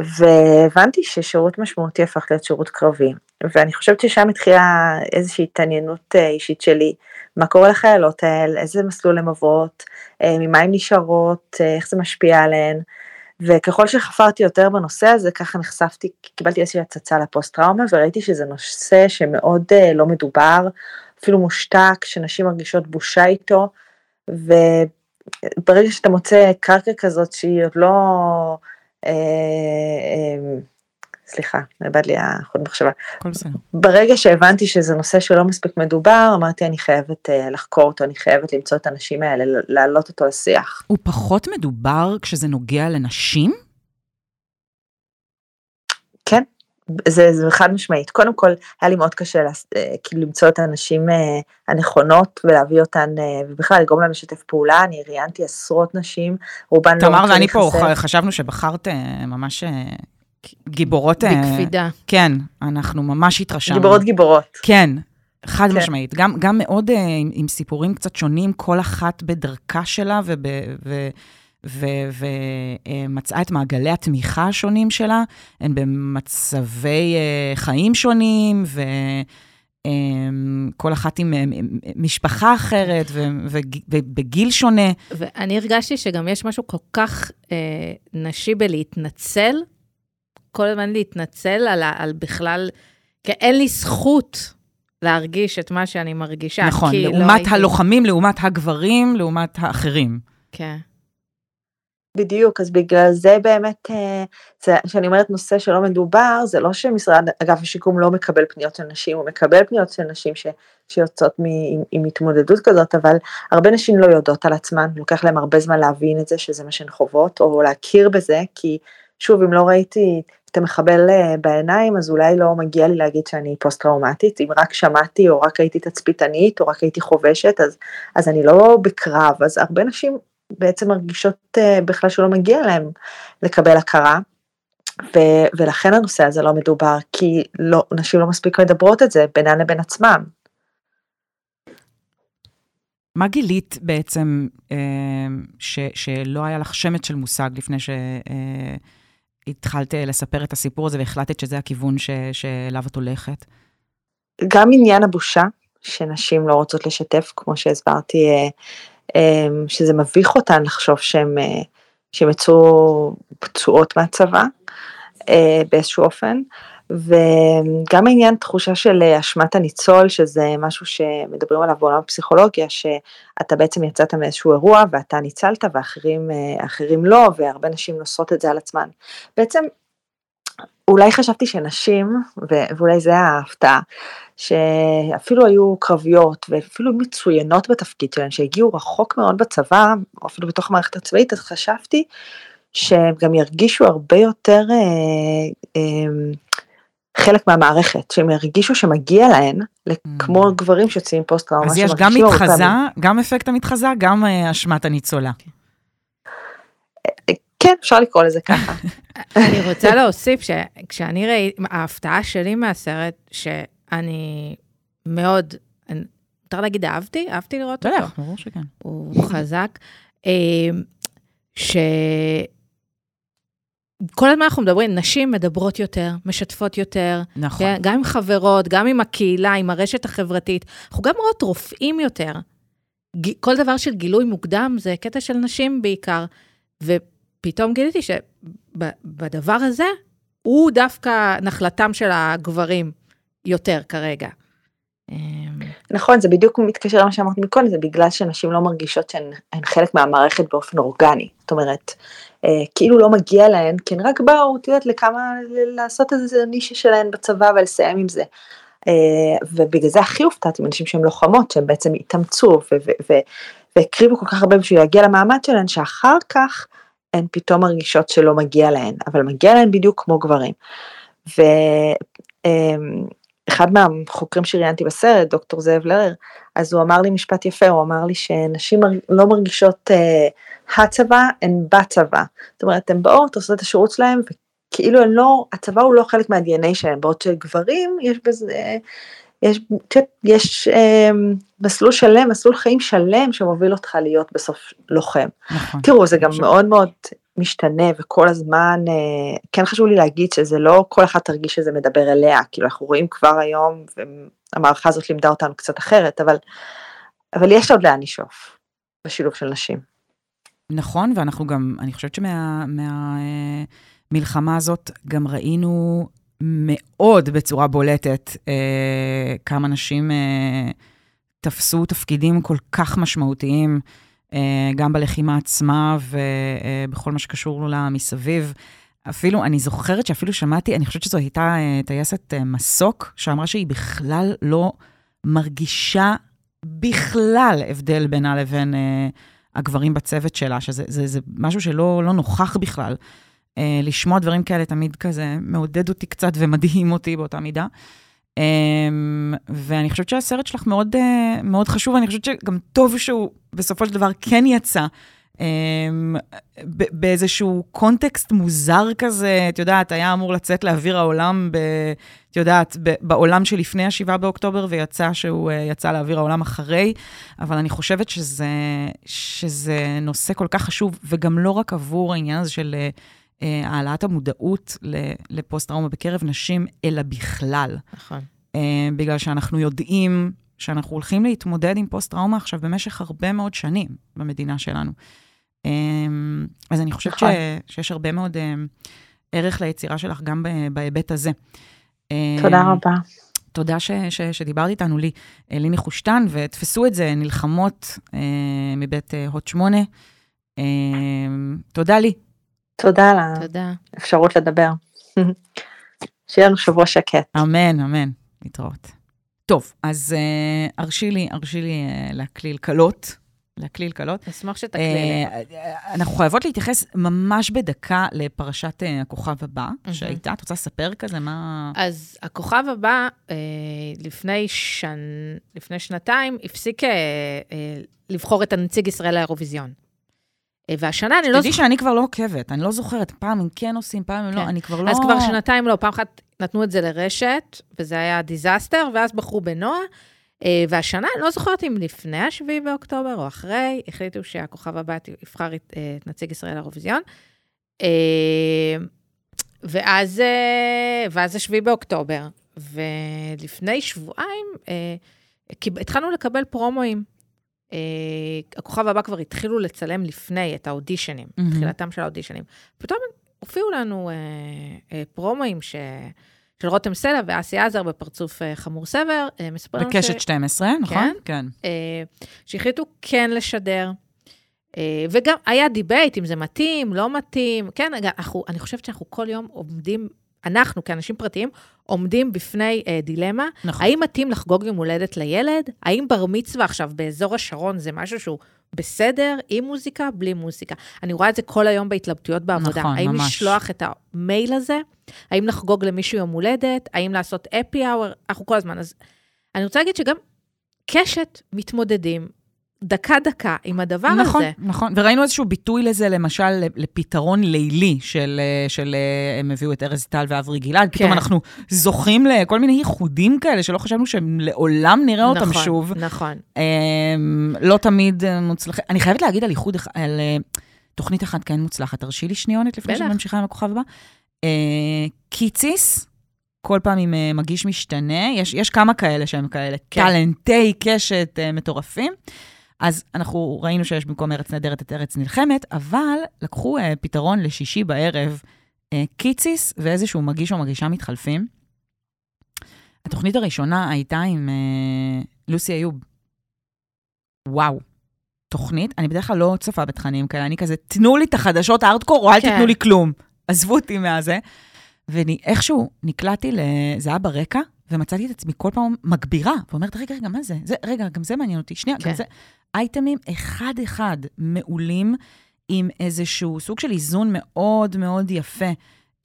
והבנתי ששירות משמעותי הפך להיות שירות קרבי, ואני חושבת ששם התחילה איזושהי התעניינות אה, אישית שלי, מה קורה לחיילות האלה, איזה מסלול הן עוברות, אה, ממה הן נשארות, אה, איך זה משפיע עליהן, וככל שחפרתי יותר בנושא הזה, ככה נחשפתי, קיבלתי איזושהי הצצה לפוסט טראומה, וראיתי שזה נושא שמאוד לא מדובר, אפילו מושתק, שנשים מרגישות בושה איתו, וברגע שאתה מוצא קרקע כזאת שהיא עוד לא... אה, אה, סליחה, נאבד לי החוד מחשבה. ברגע שהבנתי שזה נושא שלא מספיק מדובר, אמרתי אני חייבת uh, לחקור אותו, אני חייבת למצוא את הנשים האלה, להעלות אותו לשיח. הוא פחות מדובר כשזה נוגע לנשים? כן, זה, זה חד משמעית. קודם כל, היה לי מאוד קשה לה, אה, כאילו למצוא את הנשים אה, הנכונות ולהביא אותן, אה, ובכלל לגרום להם לשתף פעולה. אני ראיינתי עשרות נשים, רובן לא... תמר ואני פה חסר. חשבנו שבחרת ממש גיבורות... בקפידה. כן, אנחנו ממש התרשמנו. גיבורות גיבורות. כן, חד כן. משמעית. גם, גם מאוד עם, עם סיפורים קצת שונים, כל אחת בדרכה שלה וב... ו, ומצאה את מעגלי התמיכה השונים שלה, הן במצבי אה, חיים שונים, וכל אחת עם משפחה אחרת ובגיל שונה. ואני הרגשתי שגם יש משהו כל כך אה, נשי בלהתנצל, כל הזמן להתנצל על, על בכלל, כי אין לי זכות להרגיש את מה שאני מרגישה. נכון, לא לעומת לא הייתי... הלוחמים, לעומת הגברים, לעומת האחרים. כן. בדיוק, אז בגלל זה באמת, כשאני אה, אומרת נושא שלא מדובר, זה לא שמשרד אגף השיקום לא מקבל פניות של נשים, הוא מקבל פניות של נשים ש, שיוצאות מ, עם, עם התמודדות כזאת, אבל הרבה נשים לא יודעות על עצמן, לוקח להם הרבה זמן להבין את זה, שזה מה שהן חוות, או להכיר בזה, כי שוב, אם לא ראיתי את המחבל אה, בעיניים, אז אולי לא מגיע לי להגיד שאני פוסט-טראומטית, אם רק שמעתי, או רק הייתי תצפיתנית, או רק הייתי חובשת, אז, אז אני לא בקרב, אז הרבה נשים בעצם מרגישות uh, בכלל שלא מגיע להם לקבל הכרה. ו- ולכן הנושא הזה לא מדובר, כי לא, נשים לא מספיק מדברות את זה בינן לבין עצמם. מה גילית בעצם אה, ש, שלא היה לך שמץ של מושג לפני שהתחלת אה, לספר את הסיפור הזה והחלטת שזה הכיוון ש, שאליו את הולכת? גם עניין הבושה, שנשים לא רוצות לשתף, כמו שהסברתי, אה, שזה מביך אותן לחשוב שהן, אה, שהן יצאו פצועות מהצבא אה, באיזשהו אופן. וגם העניין תחושה של אשמת הניצול, שזה משהו שמדברים עליו בעולם הפסיכולוגיה, שאתה בעצם יצאת מאיזשהו אירוע ואתה ניצלת ואחרים אה, לא, והרבה נשים נושאות את זה על עצמן. בעצם אולי חשבתי שנשים, ואולי זה ההפתעה, שאפילו היו קרביות ואפילו מצוינות בתפקיד שלהן, שהגיעו רחוק מאוד בצבא, או אפילו בתוך המערכת הצבאית, אז חשבתי שהם גם ירגישו הרבה יותר אה, אה, חלק מהמערכת, שהם ירגישו שמגיע להן, mm. כמו גברים שיוצאים פוסט טראומה. אז יש גם מתחזה, גם אפקט המתחזה, גם אה, אשמת הניצולה. כן, אפשר לקרוא לזה ככה. (laughs) אני רוצה להוסיף שכשאני ראיתי, ההפתעה שלי מהסרט, שאני מאוד, מותר להגיד אהבתי? אהבתי לראות אותו. בטח, ברור שכן. הוא חזק. אה, ש... כל הזמן אנחנו מדברים, נשים מדברות יותר, משתפות יותר. נכון. כן? גם עם חברות, גם עם הקהילה, עם הרשת החברתית. אנחנו גם רואות רופאים יותר. כל דבר של גילוי מוקדם זה קטע של נשים בעיקר. ופתאום גיליתי שבדבר הזה, הוא דווקא נחלתם של הגברים יותר כרגע. אמ, נכון, זה בדיוק מתקשר למה שאמרתי מקודם, זה בגלל שנשים לא מרגישות שהן חלק מהמערכת באופן אורגני. זאת אומרת, אה, כאילו לא מגיע להן, כי הן רק באו, את יודעת, לכמה, לעשות איזה נישה שלהן בצבא ולסיים עם זה. אה, ובגלל זה הכי הופתעתי עם אנשים שהן לוחמות, שהן בעצם התאמצו והקריבו כל כך הרבה בשביל להגיע למעמד שלהן, שאחר כך הן פתאום מרגישות שלא מגיע להן, אבל מגיע להן בדיוק כמו גברים. ו... אמ, מהחוקרים שראיינתי בסרט, דוקטור זאב לרר, אז הוא אמר לי משפט יפה, הוא אמר לי שנשים לא מרגישות uh, הצבא, הן בצבא. זאת אומרת, הן באות, עושות את השירות שלהן, וכאילו הן לא, הצבא הוא לא חלק מה-DNA שלהן, בעוד שגברים, יש בזה, יש, יש אה, מסלול שלם, מסלול חיים שלם שמוביל אותך להיות בסוף לוחם. נכון. תראו, זה גם מאוד מאוד משתנה וכל הזמן, אה, כן חשוב לי להגיד שזה לא כל אחת תרגיש שזה מדבר אליה, כאילו אנחנו רואים כבר היום, והמערכה הזאת לימדה אותנו קצת אחרת, אבל, אבל יש עוד לאן לשאוף בשילוב של נשים. נכון, ואנחנו גם, אני חושבת שמהמלחמה מה, אה, הזאת גם ראינו מאוד בצורה בולטת אה, כמה נשים אה, תפסו תפקידים כל כך משמעותיים. אה, גם בלחימה עצמה ובכל מה שקשור לה מסביב. אפילו, אני זוכרת שאפילו שמעתי, אני חושבת שזו הייתה אה, טייסת אה, מסוק, שאמרה שהיא בכלל לא מרגישה בכלל הבדל בינה לבין אה, הגברים בצוות שלה, שזה זה, זה משהו שלא לא נוכח בכלל. אה, לשמוע דברים כאלה תמיד כזה מעודד אותי קצת ומדהים אותי באותה מידה. אה, ואני חושבת שהסרט שלך מאוד, אה, מאוד חשוב, ואני חושבת שגם טוב שהוא בסופו של דבר כן יצא. אמ, באיזשהו קונטקסט מוזר כזה, את יודעת, היה אמור לצאת לאוויר העולם, ב, את יודעת, ב, בעולם שלפני ה-7 באוקטובר, ויצא שהוא uh, יצא לאוויר העולם אחרי, אבל אני חושבת שזה, שזה נושא כל כך חשוב, וגם לא רק עבור העניין הזה של העלאת המודעות לפוסט-טראומה בקרב נשים, אלא בכלל. נכון. Uh, בגלל שאנחנו יודעים שאנחנו הולכים להתמודד עם פוסט-טראומה עכשיו במשך הרבה מאוד שנים במדינה שלנו. אמ, אז אני חושבת ש, נכון. שיש הרבה מאוד ערך ליצירה שלך גם בהיבט הזה. תודה רבה. תודה ש, ש, שדיברת איתנו, לי, אה, לי נחושתן, ותפסו את זה, נלחמות אה, מבית אה, הוט 8. אה, תודה לי. תודה על האפשרות לדבר. (laughs) שיהיה לנו שבוע שקט. אמן, אמן. להתראות. טוב, אז אה, הרשי לי, הרשי לי אה, להקליל קלות. להקליל קלות. אשמח. אה, אנחנו חייבות להתייחס ממש בדקה לפרשת אה, הכוכב הבא שהייתה. את רוצה לספר כזה מה... אז הכוכב הבא, אה, לפני, שנ... לפני שנתיים, הפסיק לבחור את הנציג ישראל לאירוויזיון. והשנה אני לא... תדעי שאני כבר לא עוקבת, אני לא זוכרת. פעם הם כן עושים, פעם הם לא, כן. אני כבר לא... אז כבר שנתיים לא, פעם אחת נתנו את זה לרשת, וזה היה דיזסטר, ואז בחרו בנועה. אה, והשנה, אני לא זוכרת אם לפני ה-7 באוקטובר או אחרי, החליטו שהכוכב הבא יבחר את, אה, את נציג ישראל לאירוויזיון. אה, ואז, ואז זה 7 באוקטובר, ולפני שבועיים התחלנו לקבל פרומואים. הכוכב הבא כבר התחילו לצלם לפני את האודישנים, mm-hmm. תחילתם של האודישנים. פתאום הופיעו לנו פרומואים ש... של רותם סלע ואסי עזר בפרצוף uh, חמור סבר, uh, מספרים לנו ש... בקשת 12, נכון? כן. כן. Uh, שהחליטו כן לשדר. אה, וגם היה debate אם זה מתאים, לא מתאים. כן, אנחנו, אני חושבת שאנחנו כל יום עומדים, אנחנו כאנשים פרטיים, עומדים בפני אה, דילמה. נכון. האם מתאים לחגוג יום הולדת לילד? האם בר מצווה עכשיו באזור השרון זה משהו שהוא בסדר, עם מוזיקה, בלי מוזיקה? אני רואה את זה כל היום בהתלבטויות בעבודה. נכון, האם ממש. האם לשלוח את המייל הזה? האם לחגוג למישהו יום הולדת? האם לעשות happy hour? אנחנו כל הזמן. אז אני רוצה להגיד שגם קשת מתמודדים דקה-דקה עם הדבר נכון, הזה. נכון, נכון. וראינו איזשהו ביטוי לזה, למשל, לפתרון לילי של, של הם הביאו את ארז טל ואברי גלעד. כן. פתאום אנחנו זוכים לכל מיני ייחודים כאלה שלא חשבנו שהם לעולם נראה אותם נכון, שוב. נכון, נכון. לא תמיד מוצלחים. אני חייבת להגיד על ייחוד, על אה, תוכנית אחת כן מוצלחת. תרשי לי שניונת לפני שאני ממשיכה עם הכוכב הבא. אה, קיציס, כל פעם עם אה, מגיש משתנה, יש, יש כמה כאלה שהם כאלה, כן. טלנטי קשת אה, מטורפים. אז אנחנו ראינו שיש במקום ארץ נהדרת את ארץ נלחמת, אבל לקחו אה, פתרון לשישי בערב, אה, קיציס ואיזשהו מגיש או מגישה מתחלפים. התוכנית הראשונה הייתה עם אה, לוסי איוב. וואו. תוכנית, אני בדרך כלל לא צופה בתכנים כאלה, אני כזה, תנו לי את החדשות הארדקור, או אל כן. תיתנו לי כלום. עזבו אותי מהזה. ואיכשהו נקלעתי, זה היה ברקע, ומצאתי את עצמי כל פעם מגבירה, ואומרת, רגע, רגע, מה זה? זה רגע, גם זה מעניין אותי. שנייה, כן. גם זה... אייטמים אחד-אחד מעולים, עם איזשהו סוג של איזון מאוד מאוד יפה.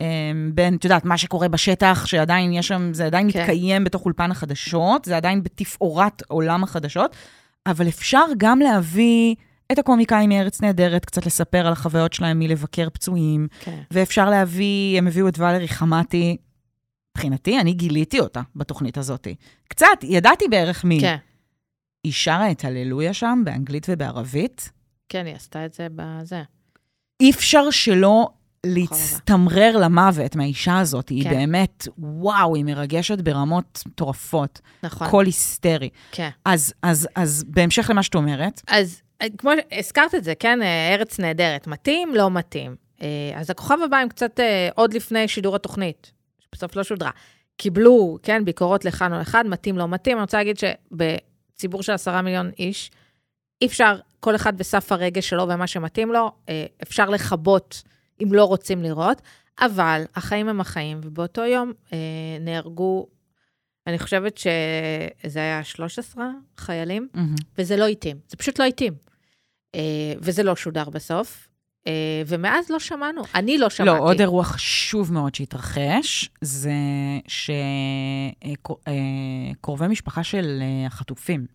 אמ, בין, את יודעת, מה שקורה בשטח, שעדיין יש שם, זה עדיין כן. מתקיים בתוך אולפן החדשות, זה עדיין בתפאורת עולם החדשות, אבל אפשר גם להביא את הקומיקאים מארץ נהדרת, קצת לספר על החוויות שלהם מלבקר פצועים, כן. ואפשר להביא, הם הביאו את ולרי חמאטי, מבחינתי, אני גיליתי אותה בתוכנית הזאת. קצת, ידעתי בערך מי. כן. היא שרה את הללויה שם באנגלית ובערבית. כן, היא עשתה את זה בזה. אי אפשר שלא להצטמרר למוות מהאישה הזאת. כן. היא באמת, וואו, היא מרגשת ברמות מטורפות. נכון. קול היסטרי. כן. אז, אז, אז בהמשך למה שאת אומרת... אז כמו שהזכרת את זה, כן, ארץ נהדרת. מתאים, לא מתאים. אה, אז הכוכב הבא הם קצת אה, עוד לפני שידור התוכנית, שבסוף לא שודרה. קיבלו, כן, ביקורות לכאן או לכאן, מתאים, לא מתאים. אני רוצה להגיד שבציבור של עשרה מיליון איש, אי אפשר, כל אחד בסף הרגש שלו ומה שמתאים לו, אה, אפשר לכבות אם לא רוצים לראות, אבל החיים הם החיים, ובאותו יום אה, נהרגו, אני חושבת שזה היה 13 חיילים, מהמם. וזה לא התאים, זה פשוט לא התאים. אה, וזה לא שודר בסוף, ומאז לא שמענו, אני לא שמעתי. לא, עוד אירוע חשוב מאוד שהתרחש, זה שקרובי משפחה של אה, החטופים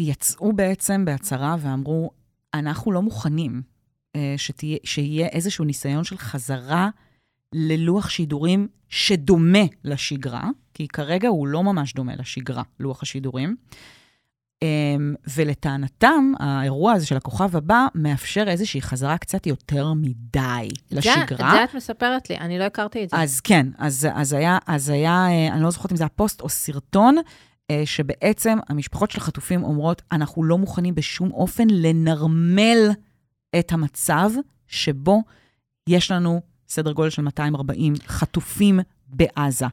יצאו בעצם בהצהרה ואמרו, אנחנו לא מוכנים אה, שתהיה, שיהיה איזשהו ניסיון של חזרה ללוח שידורים שדומה לשגרה, כי כרגע הוא לא ממש דומה לשגרה, לוח השידורים. אמ, ולטענתם, האירוע הזה של הכוכב הבא מאפשר איזושהי חזרה קצת יותר מדי לשגרה. זה את מספרת לי, אני לא הכרתי את זה. אז כן, אז, אז, היה, אז היה, אה, אני לא זוכרת אם זה היה פוסט או סרטון, אה, שבעצם המשפחות של החטופים אומרות, אנחנו לא מוכנים בשום אופן לנרמל את המצב שבו יש לנו סדר גודל של 240 חטופים בעזה.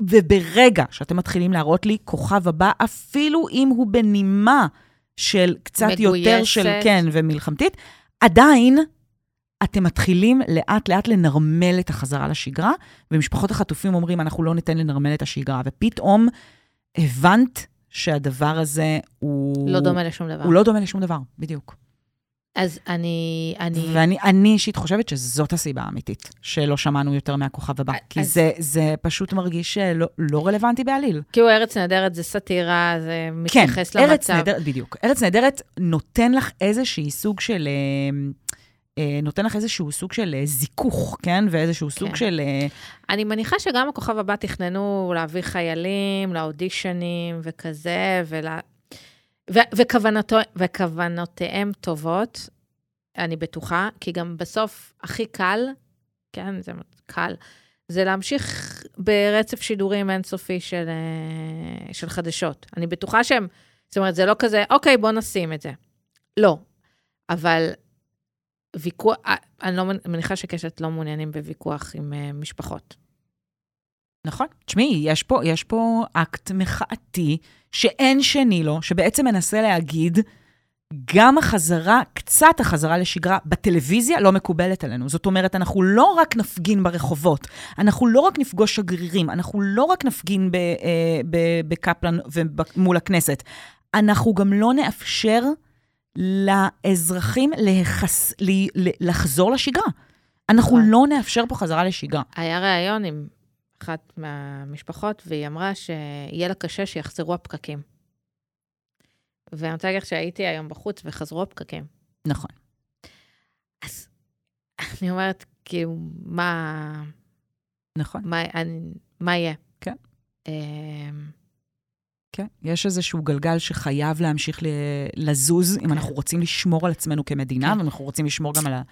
וברגע שאתם מתחילים להראות לי כוכב הבא, אפילו אם הוא בנימה של קצת יותר של, מגויסת. כן, ומלחמתית, עדיין אתם מתחילים לאט-לאט לנרמל את החזרה לשגרה, ומשפחות החטופים אומרים, אנחנו לא ניתן לנרמל את השגרה. ופתאום הבנת שהדבר הזה הוא... לא דומה לשום דבר. הוא לא דומה לשום דבר, בדיוק. אז אני... אני... ואני אני אישית חושבת שזאת הסיבה האמיתית, שלא שמענו יותר מהכוכב הבא. כי אז- זה, זה פשוט מרגיש לא, לא רלוונטי בעליל. כאילו, ארץ נהדרת זה סאטירה, זה כן, מתייחס ארץ למצב. נהדרת, בדיוק. ארץ נהדרת נותן לך איזשהי סוג של... אה, אה, נותן לך איזשהו סוג של אה, זיכוך, כן? ואיזשהו סוג כן. של... אה, אני מניחה שגם הכוכב הבא תכננו להביא חיילים לאודישנים וכזה, ול... ו- וכוונתו, וכוונותיהם טובות, אני בטוחה, כי גם בסוף הכי קל, כן, זה קל, זה להמשיך ברצף שידורים אינסופי של, אה, של חדשות. אני בטוחה שהם, זאת אומרת, זה לא כזה, אוקיי, בוא נשים את זה. לא. אבל ויכוח, אה, אני לא מניחה שקשת לא מעוניינים בוויכוח עם אה, משפחות. נכון. תשמעי, יש פה, יש פה אקט מחאתי שאין שני לו, שבעצם מנסה להגיד, גם החזרה, קצת החזרה לשגרה בטלוויזיה לא מקובלת עלינו. זאת אומרת, אנחנו לא רק נפגין ברחובות, אנחנו לא רק נפגוש שגרירים, אנחנו לא רק נפגין אה, בקפלן ומול הכנסת, אנחנו גם לא נאפשר לאזרחים להיחס, לחזור לשגרה. אנחנו נכון. לא נאפשר פה חזרה לשגרה. היה ראיון עם אחת מהמשפחות, והיא אמרה שיהיה לה קשה שיחזרו הפקקים. ואני רוצה להגיד לך שהייתי היום בחוץ וחזרו הפקקים. נכון. אז אני אומרת, כאילו, מה, נכון. מה, אני, מה יהיה? כן. אמ, כן, יש איזשהו גלגל שחייב להמשיך ל- לזוז, אם אנחנו רוצים לשמור על עצמנו כמדינה, כן. ואנחנו רוצים לשמור גם על, ה-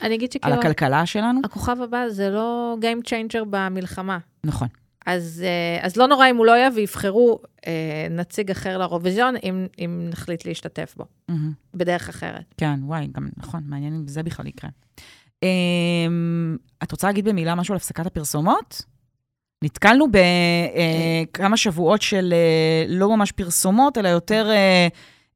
על הכלכלה שלנו. הכוכב הבא זה לא Game Changer במלחמה. נכון. אז, אה, אז לא נורא אם הוא לא יהיה, ויבחרו אה, נציג אחר לאירוויזיון, אם, אם נחליט להשתתף בו, מהמם. בדרך אחרת. כן, וואי, גם נכון, מעניין אם זה בכלל יקרה. אמ, את רוצה להגיד במילה משהו על הפסקת הפרסומות? נתקלנו בכמה שבועות של אה, לא ממש פרסומות, אלא יותר... אה,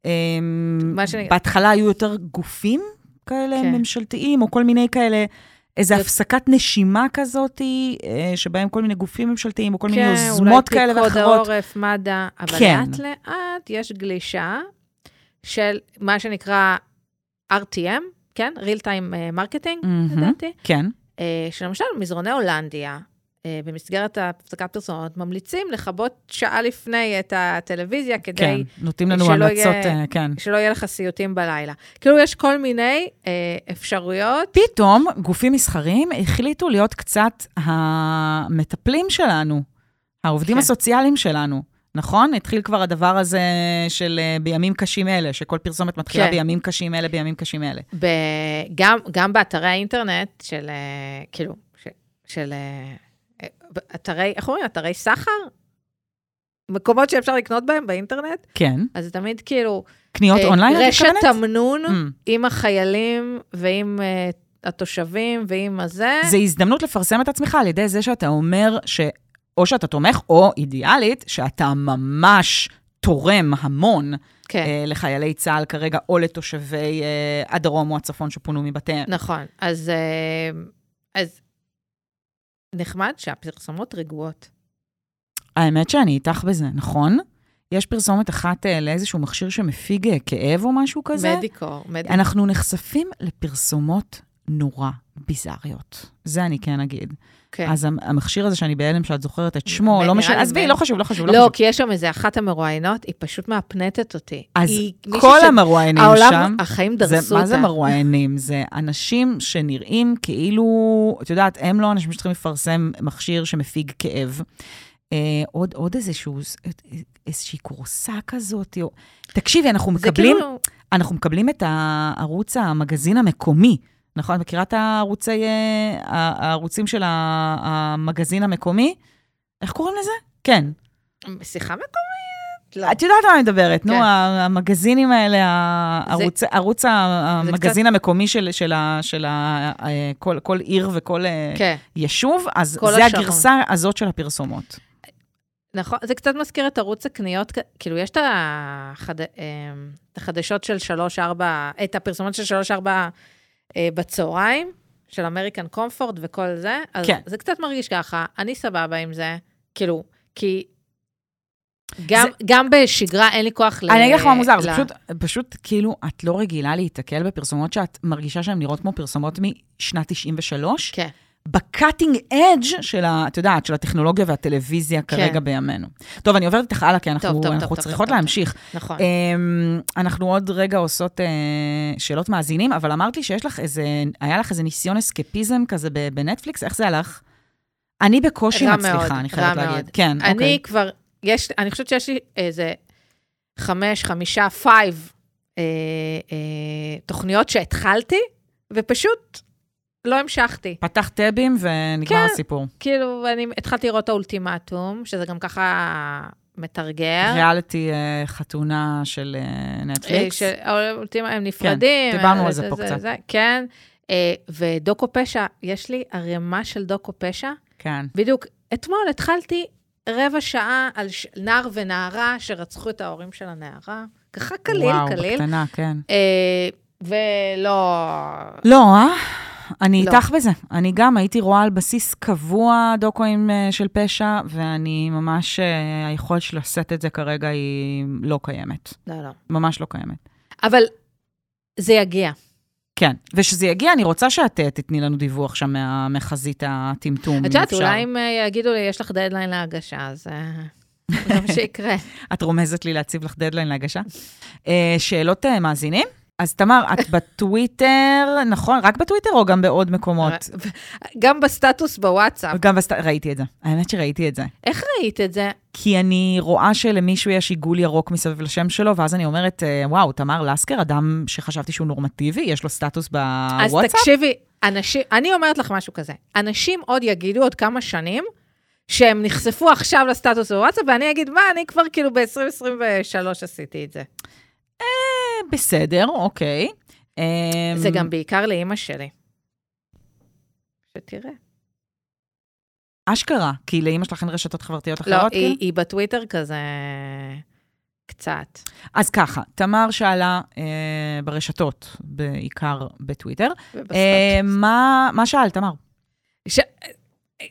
אמ, שאני- בהתחלה היו יותר גופים כאלה כן. ממשלתיים, או כל מיני כאלה, איזו הפסקת נשימה כזאת, אה, שבהם כל מיני גופים ממשלתיים, או כל מיני כן, יוזמות כאלה אולי פיקוד ואחרות. העורף, מד"א, אבל כן. לאט לאט יש גלישה של מה שנקרא RTM, כן? real time אה, marketing, מהמם. לדעתי, כן, אה, שלמשל מזרוני הולנדיה, במסגרת הפסקת פרסומות, ממליצים לכבות שעה לפני את הטלוויזיה כן, כדי נותנים לנו המלצות, יהיה- אה, כן. שלא יהיה לך סיוטים בלילה. כאילו, יש כל מיני אה, אפשרויות. פתאום גופים מסחריים החליטו להיות קצת המטפלים שלנו, העובדים כן. הסוציאליים שלנו. נכון? התחיל כבר הדבר הזה של אה, בימים קשים אלה, שכל פרסומת מתחילה כן. בימים קשים אלה, בימים קשים אלה. ב- גם, גם באתרי האינטרנט של, אה, כאילו, של אה, אה, אתרי, איך אומרים? אתרי סחר? מקומות שאפשר לקנות בהם באינטרנט? כן. אז זה תמיד כאילו... קניות אה, אונליין, רשת? תמנון Mm. עם החיילים ועם אה, התושבים ועם הזה. זה הזדמנות לפרסם את עצמך על ידי זה שאתה אומר ש... או שאתה תומך, או אידיאלית, שאתה ממש תורם המון כן, אה, לחיילי צה"ל כרגע, או לתושבי אה, הדרום או הצפון שפונו מבתיהם. נכון. אז, אה, אז נחמד שהפרסומות רגועות. האמת שאני איתך בזה, נכון? יש פרסומת אחת אה, לאיזשהו מכשיר שמפיג אה, כאב או משהו כזה. מדיקור, מדיקור. אנחנו נחשפים לפרסומות נורא ביזריות. זה אני כן אגיד. כן. אז המ- המכשיר הזה שאני בהלם שאת זוכרת את שמו, לא משנה, עזבי, לא חשוב, לא חשוב, לא לא. כי יש שם איזה אחת המרואיינות, היא פשוט מהפנטת אותי. אז כל ש- המרואיינים העולם, שם, החיים זה, דרסו אותה. מה זה מרואיינים? זה אנשים שנראים כאילו, את יודעת, הם לא אנשים שצריכים לפרסם מכשיר שמפיג כאב. אה, עוד, עוד איזשהו, איזושהי כורסה כזאת. או... תקשיבי, אנחנו מקבלים, כאילו, אנחנו מקבלים את הערוץ המגזין המקומי, נכון? את מכירה את הערוצי, אה, הערוצים של המגזין המקומי? איך קוראים לזה? כן. שיחה מקומית? לא. את יודעת על מה אני מדברת, נו, כן. המגזינים האלה, הערוץ, ערוץ זה המגזין המקומי של, של, של ה- אה, כל, כל עיר וכל אה, כן, יישוב, אז זה. הגרסה הזאת של הפרסומות. נכון. זה קצת מזכיר את ערוץ הקניות, כאילו, יש את החד- את החדשות של שלוש-ארבע, את הפרסומות של שלוש-ארבע אה, בצהריים, של אמריקן קומפורט וכל זה, אז כן. זה קצת מרגיש ככה, אני סבבה עם זה, כאילו, כי... גם, זה- גם בשגרה אין לי כוח ל... אני אגיד לך מה מוזר, זה ל- פשוט, פשוט כאילו, את לא רגילה להיתקל בפרסומות שאת מרגישה שהן נראות כמו פרסומות משנת 93, כן. בקאטינג אדג' של ה... את יודעת, של הטכנולוגיה והטלוויזיה כרגע כן. בימינו. טוב, אני עוברת איתך הלאה, כי אנחנו, טוב, טוב, אנחנו טוב, טוב, צריכות טוב, להמשיך. נכון. אמ, אנחנו עוד רגע עושות אה, שאלות מאזינים, אבל אמרת לי שיש לך איזה, היה לך איזה ניסיון אסקפיזם כזה בנטפליקס, איך זה הלך? אני בקושי מצליחה, מאוד, אני חייבת מאוד. להגיד. כן, אני אוקיי. כבר, יש, אני חושבת שיש לי איזה חמש, חמישה, five אה, אה, תוכניות שהתחלתי, ופשוט לא המשכתי. פתח טאבים ונגמר כן. הסיפור. כאילו, אני התחלתי לראות את האולטימטום, שזה גם ככה מטרגר. ריאליטי אה, חתונה של אה, נטפליקס. שהאולטימ- הם נפרדים. דיברנו אה, על זה פה קצת. כן. אה, ודוקו פשע, יש לי ערימה של דוקו פשע. כן. בדיוק, אתמול התחלתי רבע שעה על ש... נער ונערה שרצחו את ההורים של הנערה. ככה קליל, וואו, קליל. בקטנה, כן. אה, ולא... לא, אה? אני לא. איתך בזה. אני גם הייתי רואה על בסיס קבוע דוקואים אה, של פשע, ואני ממש, אה, היכולת שלי לשאת את זה כרגע היא לא קיימת. לא, לא. ממש לא קיימת. אבל זה יגיע. כן, וכשזה יגיע, אני רוצה שאת אה, תתני לנו דיווח שם מחזית הטמטום, אם את יודעת. אולי אם יגידו לי, יש לך דדליין להגשה, אז (laughs) זה מה שיקרה. את רומזת לי להציב לך דדליין להגשה. שאלות מאזינים? אז תמר, את (laughs) בטוויטר, נכון? רק בטוויטר או גם בעוד מקומות? גם בסטטוס בוואטסאפ. גם בסט... ראיתי את זה. האמת שראיתי את זה. איך ראית את זה? כי אני רואה שלמישהו יש עיגול ירוק מסביב לשם שלו, ואז אני אומרת, אה, וואו, תמר לסקר, אדם שחשבתי שהוא נורמטיבי, יש לו סטטוס אז בוואטסאפ? תקשיבי, אנשים, אני אומרת לך משהו כזה, אנשים עוד יגידו עוד כמה שנים, שהם נחשפו עכשיו לסטטוס בוואטסאפ, ואני אגיד, מה, אני כבר כאילו ב-2023 עשיתי את זה. אה, בסדר, אוקיי. אה, זה גם בעיקר לאימא שלי. שתראה. אשכרה, כי לאימא שלך אין רשתות חברתיות לא, אחרות? היא, כאילו? היא בטוויטר כזה קצת. אז ככה, תמר שאלה אה, ברשתות, בעיקר בטוויטר. אה, מה, מה שאלת, תמר? ש...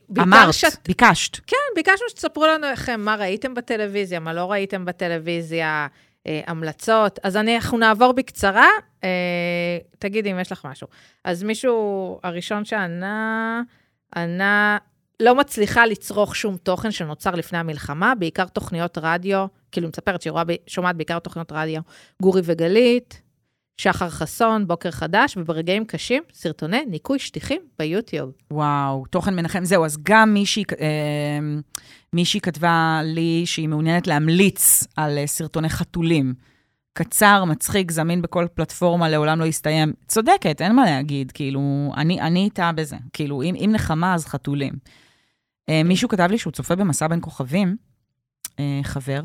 בעיקר אמרת, שת... ביקשת. כן, ביקשנו שתספרו לנו לכם מה ראיתם בטלוויזיה, מה לא ראיתם בטלוויזיה, אה, המלצות. אז אני, אנחנו נעבור בקצרה, אה, תגידי אם יש לך משהו. אז מישהו, הראשון שענה, ענה, לא מצליחה לצרוך שום תוכן שנוצר לפני המלחמה, בעיקר תוכניות רדיו, כאילו, מספרת שהיא רואה, שומעת בעיקר תוכניות רדיו, גורי וגלית, שחר חסון, בוקר חדש, וברגעים קשים, סרטוני ניקוי שטיחים ביוטיוב. וואו, תוכן מנחם. זהו, אז גם מישהי, אה, מישהי כתבה לי שהיא מעוניינת להמליץ על אה, סרטוני חתולים. קצר, מצחיק, זמין בכל פלטפורמה, לעולם לא יסתיים. צודקת, אין מה להגיד, כאילו, אני, איתה בזה. כאילו, אם, אם נחמה, אז חתולים. אה, מישהו כתב לי שהוא צופה במסע בין כוכבים, אה, חבר,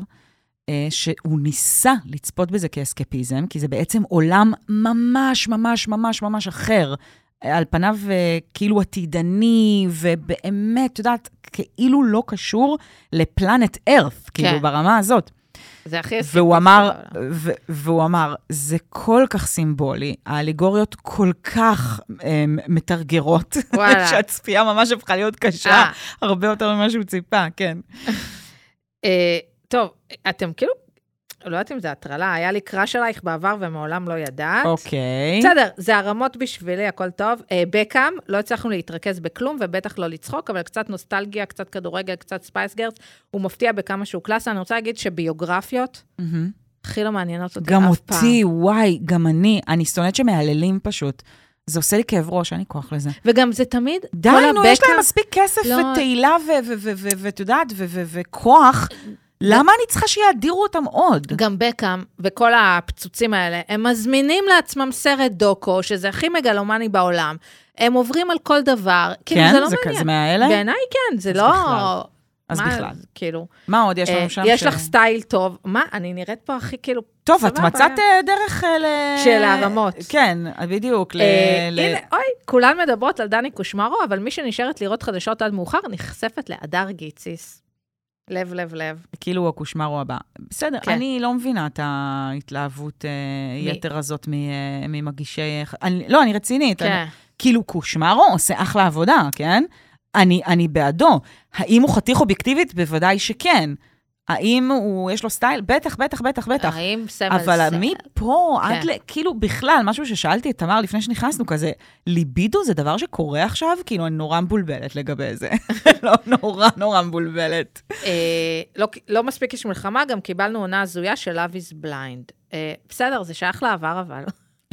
שהוא ניסה לצפות בזה כאסקפיזם, כי זה בעצם עולם ממש, ממש, ממש, ממש אחר. על פניו אה, כאילו עתידני, ובאמת, את יודעת, כאילו לא קשור ל Planet Earth, כאילו, כן. ברמה הזאת. זה הכי אסקפיסטי והוא אמר, בעולם. ו- והוא אמר, זה כל כך סימבולי, האליגוריות כל כך אה, מטרגרות. (laughs) שהצפייה ממש הפכה להיות קשה, אה. הרבה יותר ממה שהוא ציפה, כן. אה, טוב, אתם כאילו, לא יודעת אם זה הטרלה, היה לי crush עלייך בעבר ומעולם לא ידעת. אוקיי. בסדר, זה הרמות בשבילי, הכל טוב. אה, בקאם, לא הצלחנו להתרכז בכלום, ובטח לא לצחוק, אבל קצת נוסטלגיה, קצת כדורגל, קצת Spice Girls. הוא מפתיע בכמה שהוא קלאסה. אני רוצה להגיד שביוגרפיות. הכי לא מעניינות אותי גם אף פעם. אותי, וואי, גם אני, אני שונאת שמהללים פשוט. זה עושה לי כאב ראש, אין לי כוח לזה. וגם זה תמיד, די, נו, יש הבקאם- להם מספיק כסף לא. ותהילה ו- ו- ו- ו- ואת יודעת, ו- ו- וכוח. למה אני צריכה שיאדירו אותם עוד? גם בקאם וכל הפצוצים האלה, הם מזמינים לעצמם סרט דוקו, שזה הכי מגלומני בעולם. הם עוברים על כל דבר. כאילו, כן? זה לא זה מעניין. כזה מהאלה? בעיניי כן, זה לא... בכלל. אז מה, בכלל. כאילו, מה עוד יש אה, לנו שם? יש ש- לך סטייל טוב. מה, אני נראית פה הכי כאילו... טוב, את. מצאת אה, דרך אה, ל... של הרמות. כן, בדיוק. ל- אה, ל- הנה, אוי, כולן מדברות על דני קושמרו, אבל מי שנשארת לראות חדשות עד מאוחר, נחשפת להדר גיציס. לב, לב, לב. כאילו הקושמרו הבא. בסדר, כן. אני לא מבינה את ההתלהבות אה, מי? יתר הזאת מ- אה, ממגישי... אני- לא, אני רצינית. אני- כן. כאילו, קושמרו עושה אחלה עבודה, כן? אני, אני בעדו. האם הוא חתיך אובייקטיבית? בוודאי שכן. האם הוא, יש לו סטייל? בטח, בטח, בטח, בטח. האם סמל אבל סמל? מפה כן. עד ל... כאילו, בכלל, משהו ששאלתי את תמר לפני שנכנסנו, כזה, ליבידו זה דבר שקורה עכשיו? כאילו, אני נורא מבולבלת לגבי זה. (laughs) לא, נורא נורא מבולבלת. אה, לא, לא מספיק יש מלחמה, גם קיבלנו עונה הזויה של Love is Blind. אה, בסדר, זה שייך לעבר, אבל.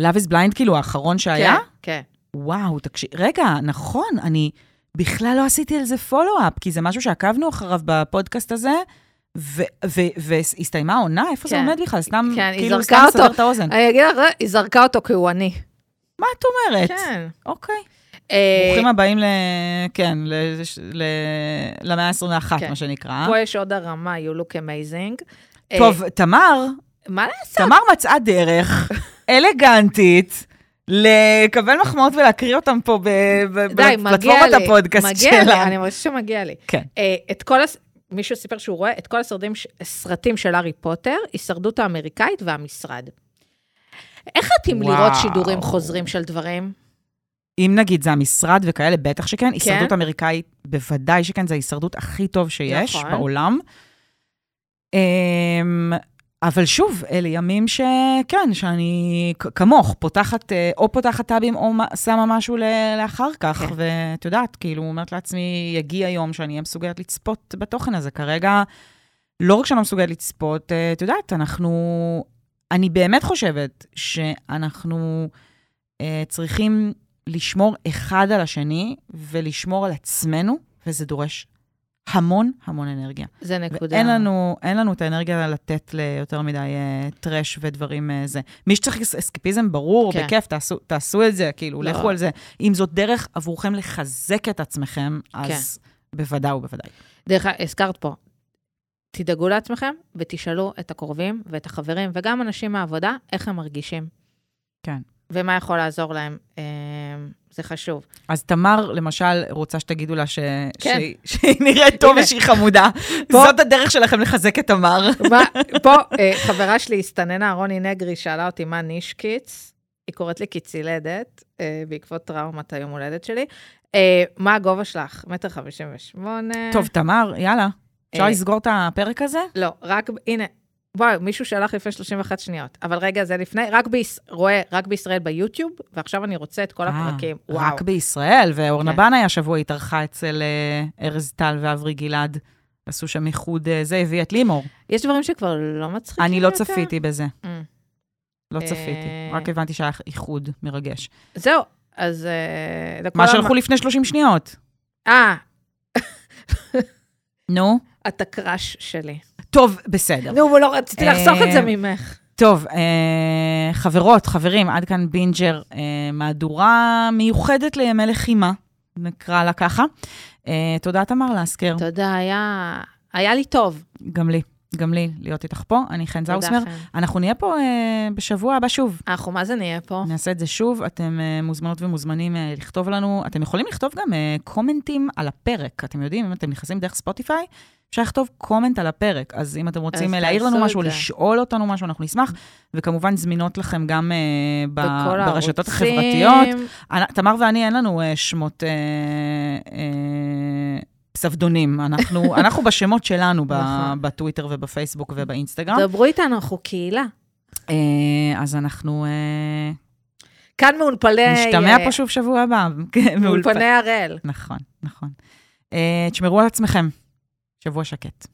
Love is blind, כאילו, האחרון שהיה? כן, כן. וואו, תקשיב, רגע, נכון, אני בכלל לא עשיתי על זה פולו-אפ, כי זה משהו שעקבנו אחריו בפודקאסט הזה, והסתיימה העונה, איפה זה כן. עומד בכלל? סתם, כן, כאילו, סתם. לסבר את האוזן. אני אגיד לך, היא זרקה אותו כי הוא עני. מה את אומרת? כן. אוקיי. אה, ברוכים הבאים ל... כן. למאה ה-21, כן. מה שנקרא. פה יש עוד הרמה, you look amazing. אה, טוב, תמר, מה לעשות? תמר מצאה דרך (laughs) אלגנטית. לקבל מחמאות ולהקריא אותם פה ב- ב- די, מגיע בפלטפורמת לי. הפודקאסט מגיע לי, שלה. אני מרגישה שמגיע לי. כן. אה, את כל. מישהו סיפר שהוא רואה את כל הסרטים, ש- סרטים של הארי פוטר, הישרדות האמריקאית והמשרד. איך את עם לראות. שידורים חוזרים של דברים? אם נגיד זה המשרד וכאלה, בטח שכן. הישרדות אמריקאית, בוודאי שכן, זה ההישרדות הכי טוב שיש נכון. בעולם. אמ, אבל שוב, אלה ימים שכן, שאני כמוך, פותחת, אה, או פותחת טאבים או מה- שמה משהו לאחר כך, כן. ואת יודעת, כאילו, אומרת לעצמי, יגיע יום שאני אהיה מסוגלת לצפות בתוכן הזה. כרגע, לא רק שאני לא מסוגלת לצפות, אה, את יודעת, אנחנו... אני באמת חושבת שאנחנו אה, צריכים לשמור אחד על השני ולשמור על עצמנו, וזה דורש המון המון אנרגיה. זה נקודה. ואין לנו, אין לנו את האנרגיה לתת ליותר מדי אה, טרש ודברים אה, זה. מי שצריך אס- אסקפיזם, ברור, כן. בכיף, תעשו, תעשו את זה, כאילו, לא. לכו על זה. אם זאת דרך עבורכם לחזק את עצמכם, אז בוודאי ובוודאי. דרך אגב, הזכרת פה, תדאגו לעצמכם ותשאלו את הקרובים ואת החברים, וגם אנשים מהעבודה, איך הם מרגישים. כן. ומה יכול לעזור להם. אה, זה חשוב. אז תמר, למשל, רוצה שתגידו לה ש... כן. שהיא, שהיא נראית טוב. ושהיא חמודה. פה- זאת הדרך שלכם לחזק את תמר. פה, אה, חברה שלי הסתננה, רוני נגרי, שאלה אותי מה נישקיץ. היא קוראת לי קיצילדת, אה, בעקבות טראומת היום הולדת שלי. אה, מה הגובה שלך? מטר חמישים ושמונה. טוב, תמר, יאללה. אפשר. לסגור את הפרק הזה? לא, רק, הנה, וואו, מישהו שלח לפני 31 שניות. אבל רגע, זה לפני, רק ביש, רואה, רק בישראל ביוטיוב, ועכשיו אני רוצה את כל הפרקים. אה, וואו. רק בישראל, ואורנה כן. בנאי השבוע התארחה אצל אה, ארז טל ואברי גלעד. עשו שם איחוד, אה, זה הביא את לימור. יש דברים שכבר לא מצחיקים אני לא יותר? צפיתי בזה, ממ. לא אה. צפיתי. רק הבנתי שהיה איחוד מרגש. זהו, אז... אה, מה שלחו לפני 30 שניות. אה, נו. (laughs) את ה crush שלי. טוב, בסדר. נו, לא רציתי לחסוך את זה אה, ממך. טוב, אה, חברות, חברים, עד כאן בינג'ר, אה, מהדורה מיוחדת לימי לחימה, נקרא לה ככה. אה, תודה, תמר לסקר. יודע, היה... היה לי טוב. גם לי. גם לי להיות איתך פה. אני חן זאוסמר. אנחנו נהיה פה אה, בשבוע הבא שוב. אנחנו מה זה נהיה פה? נעשה את זה שוב, אתם uh, מוזמנות ומוזמנים uh, לכתוב לנו, אתם יכולים לכתוב גם uh, קומנטים על הפרק, אתם יודעים, אם אתם נכנסים דרך ספוטיפיי, אפשר לכתוב קומנט על הפרק, אז אם אתם רוצים להעיר לנו משהו. לשאול אותנו משהו, אנחנו נשמח, וכמובן זמינות לכם גם uh, ב- ברשתות. החברתיות. תמר ואני, אין לנו uh, שמות... Uh, uh, פסבדונים, אנחנו, (laughs) אנחנו בשמות שלנו נכון. בטוויטר ובפייסבוק ובאינסטגרם. דברו איתנו, אנחנו קהילה. אה, אז אנחנו אה, כאן מאולפני... נשתמע פה שוב שבוע הבא. (laughs) מאולפני הראל. נכון, נכון. אה, תשמרו על עצמכם. שבוע שקט.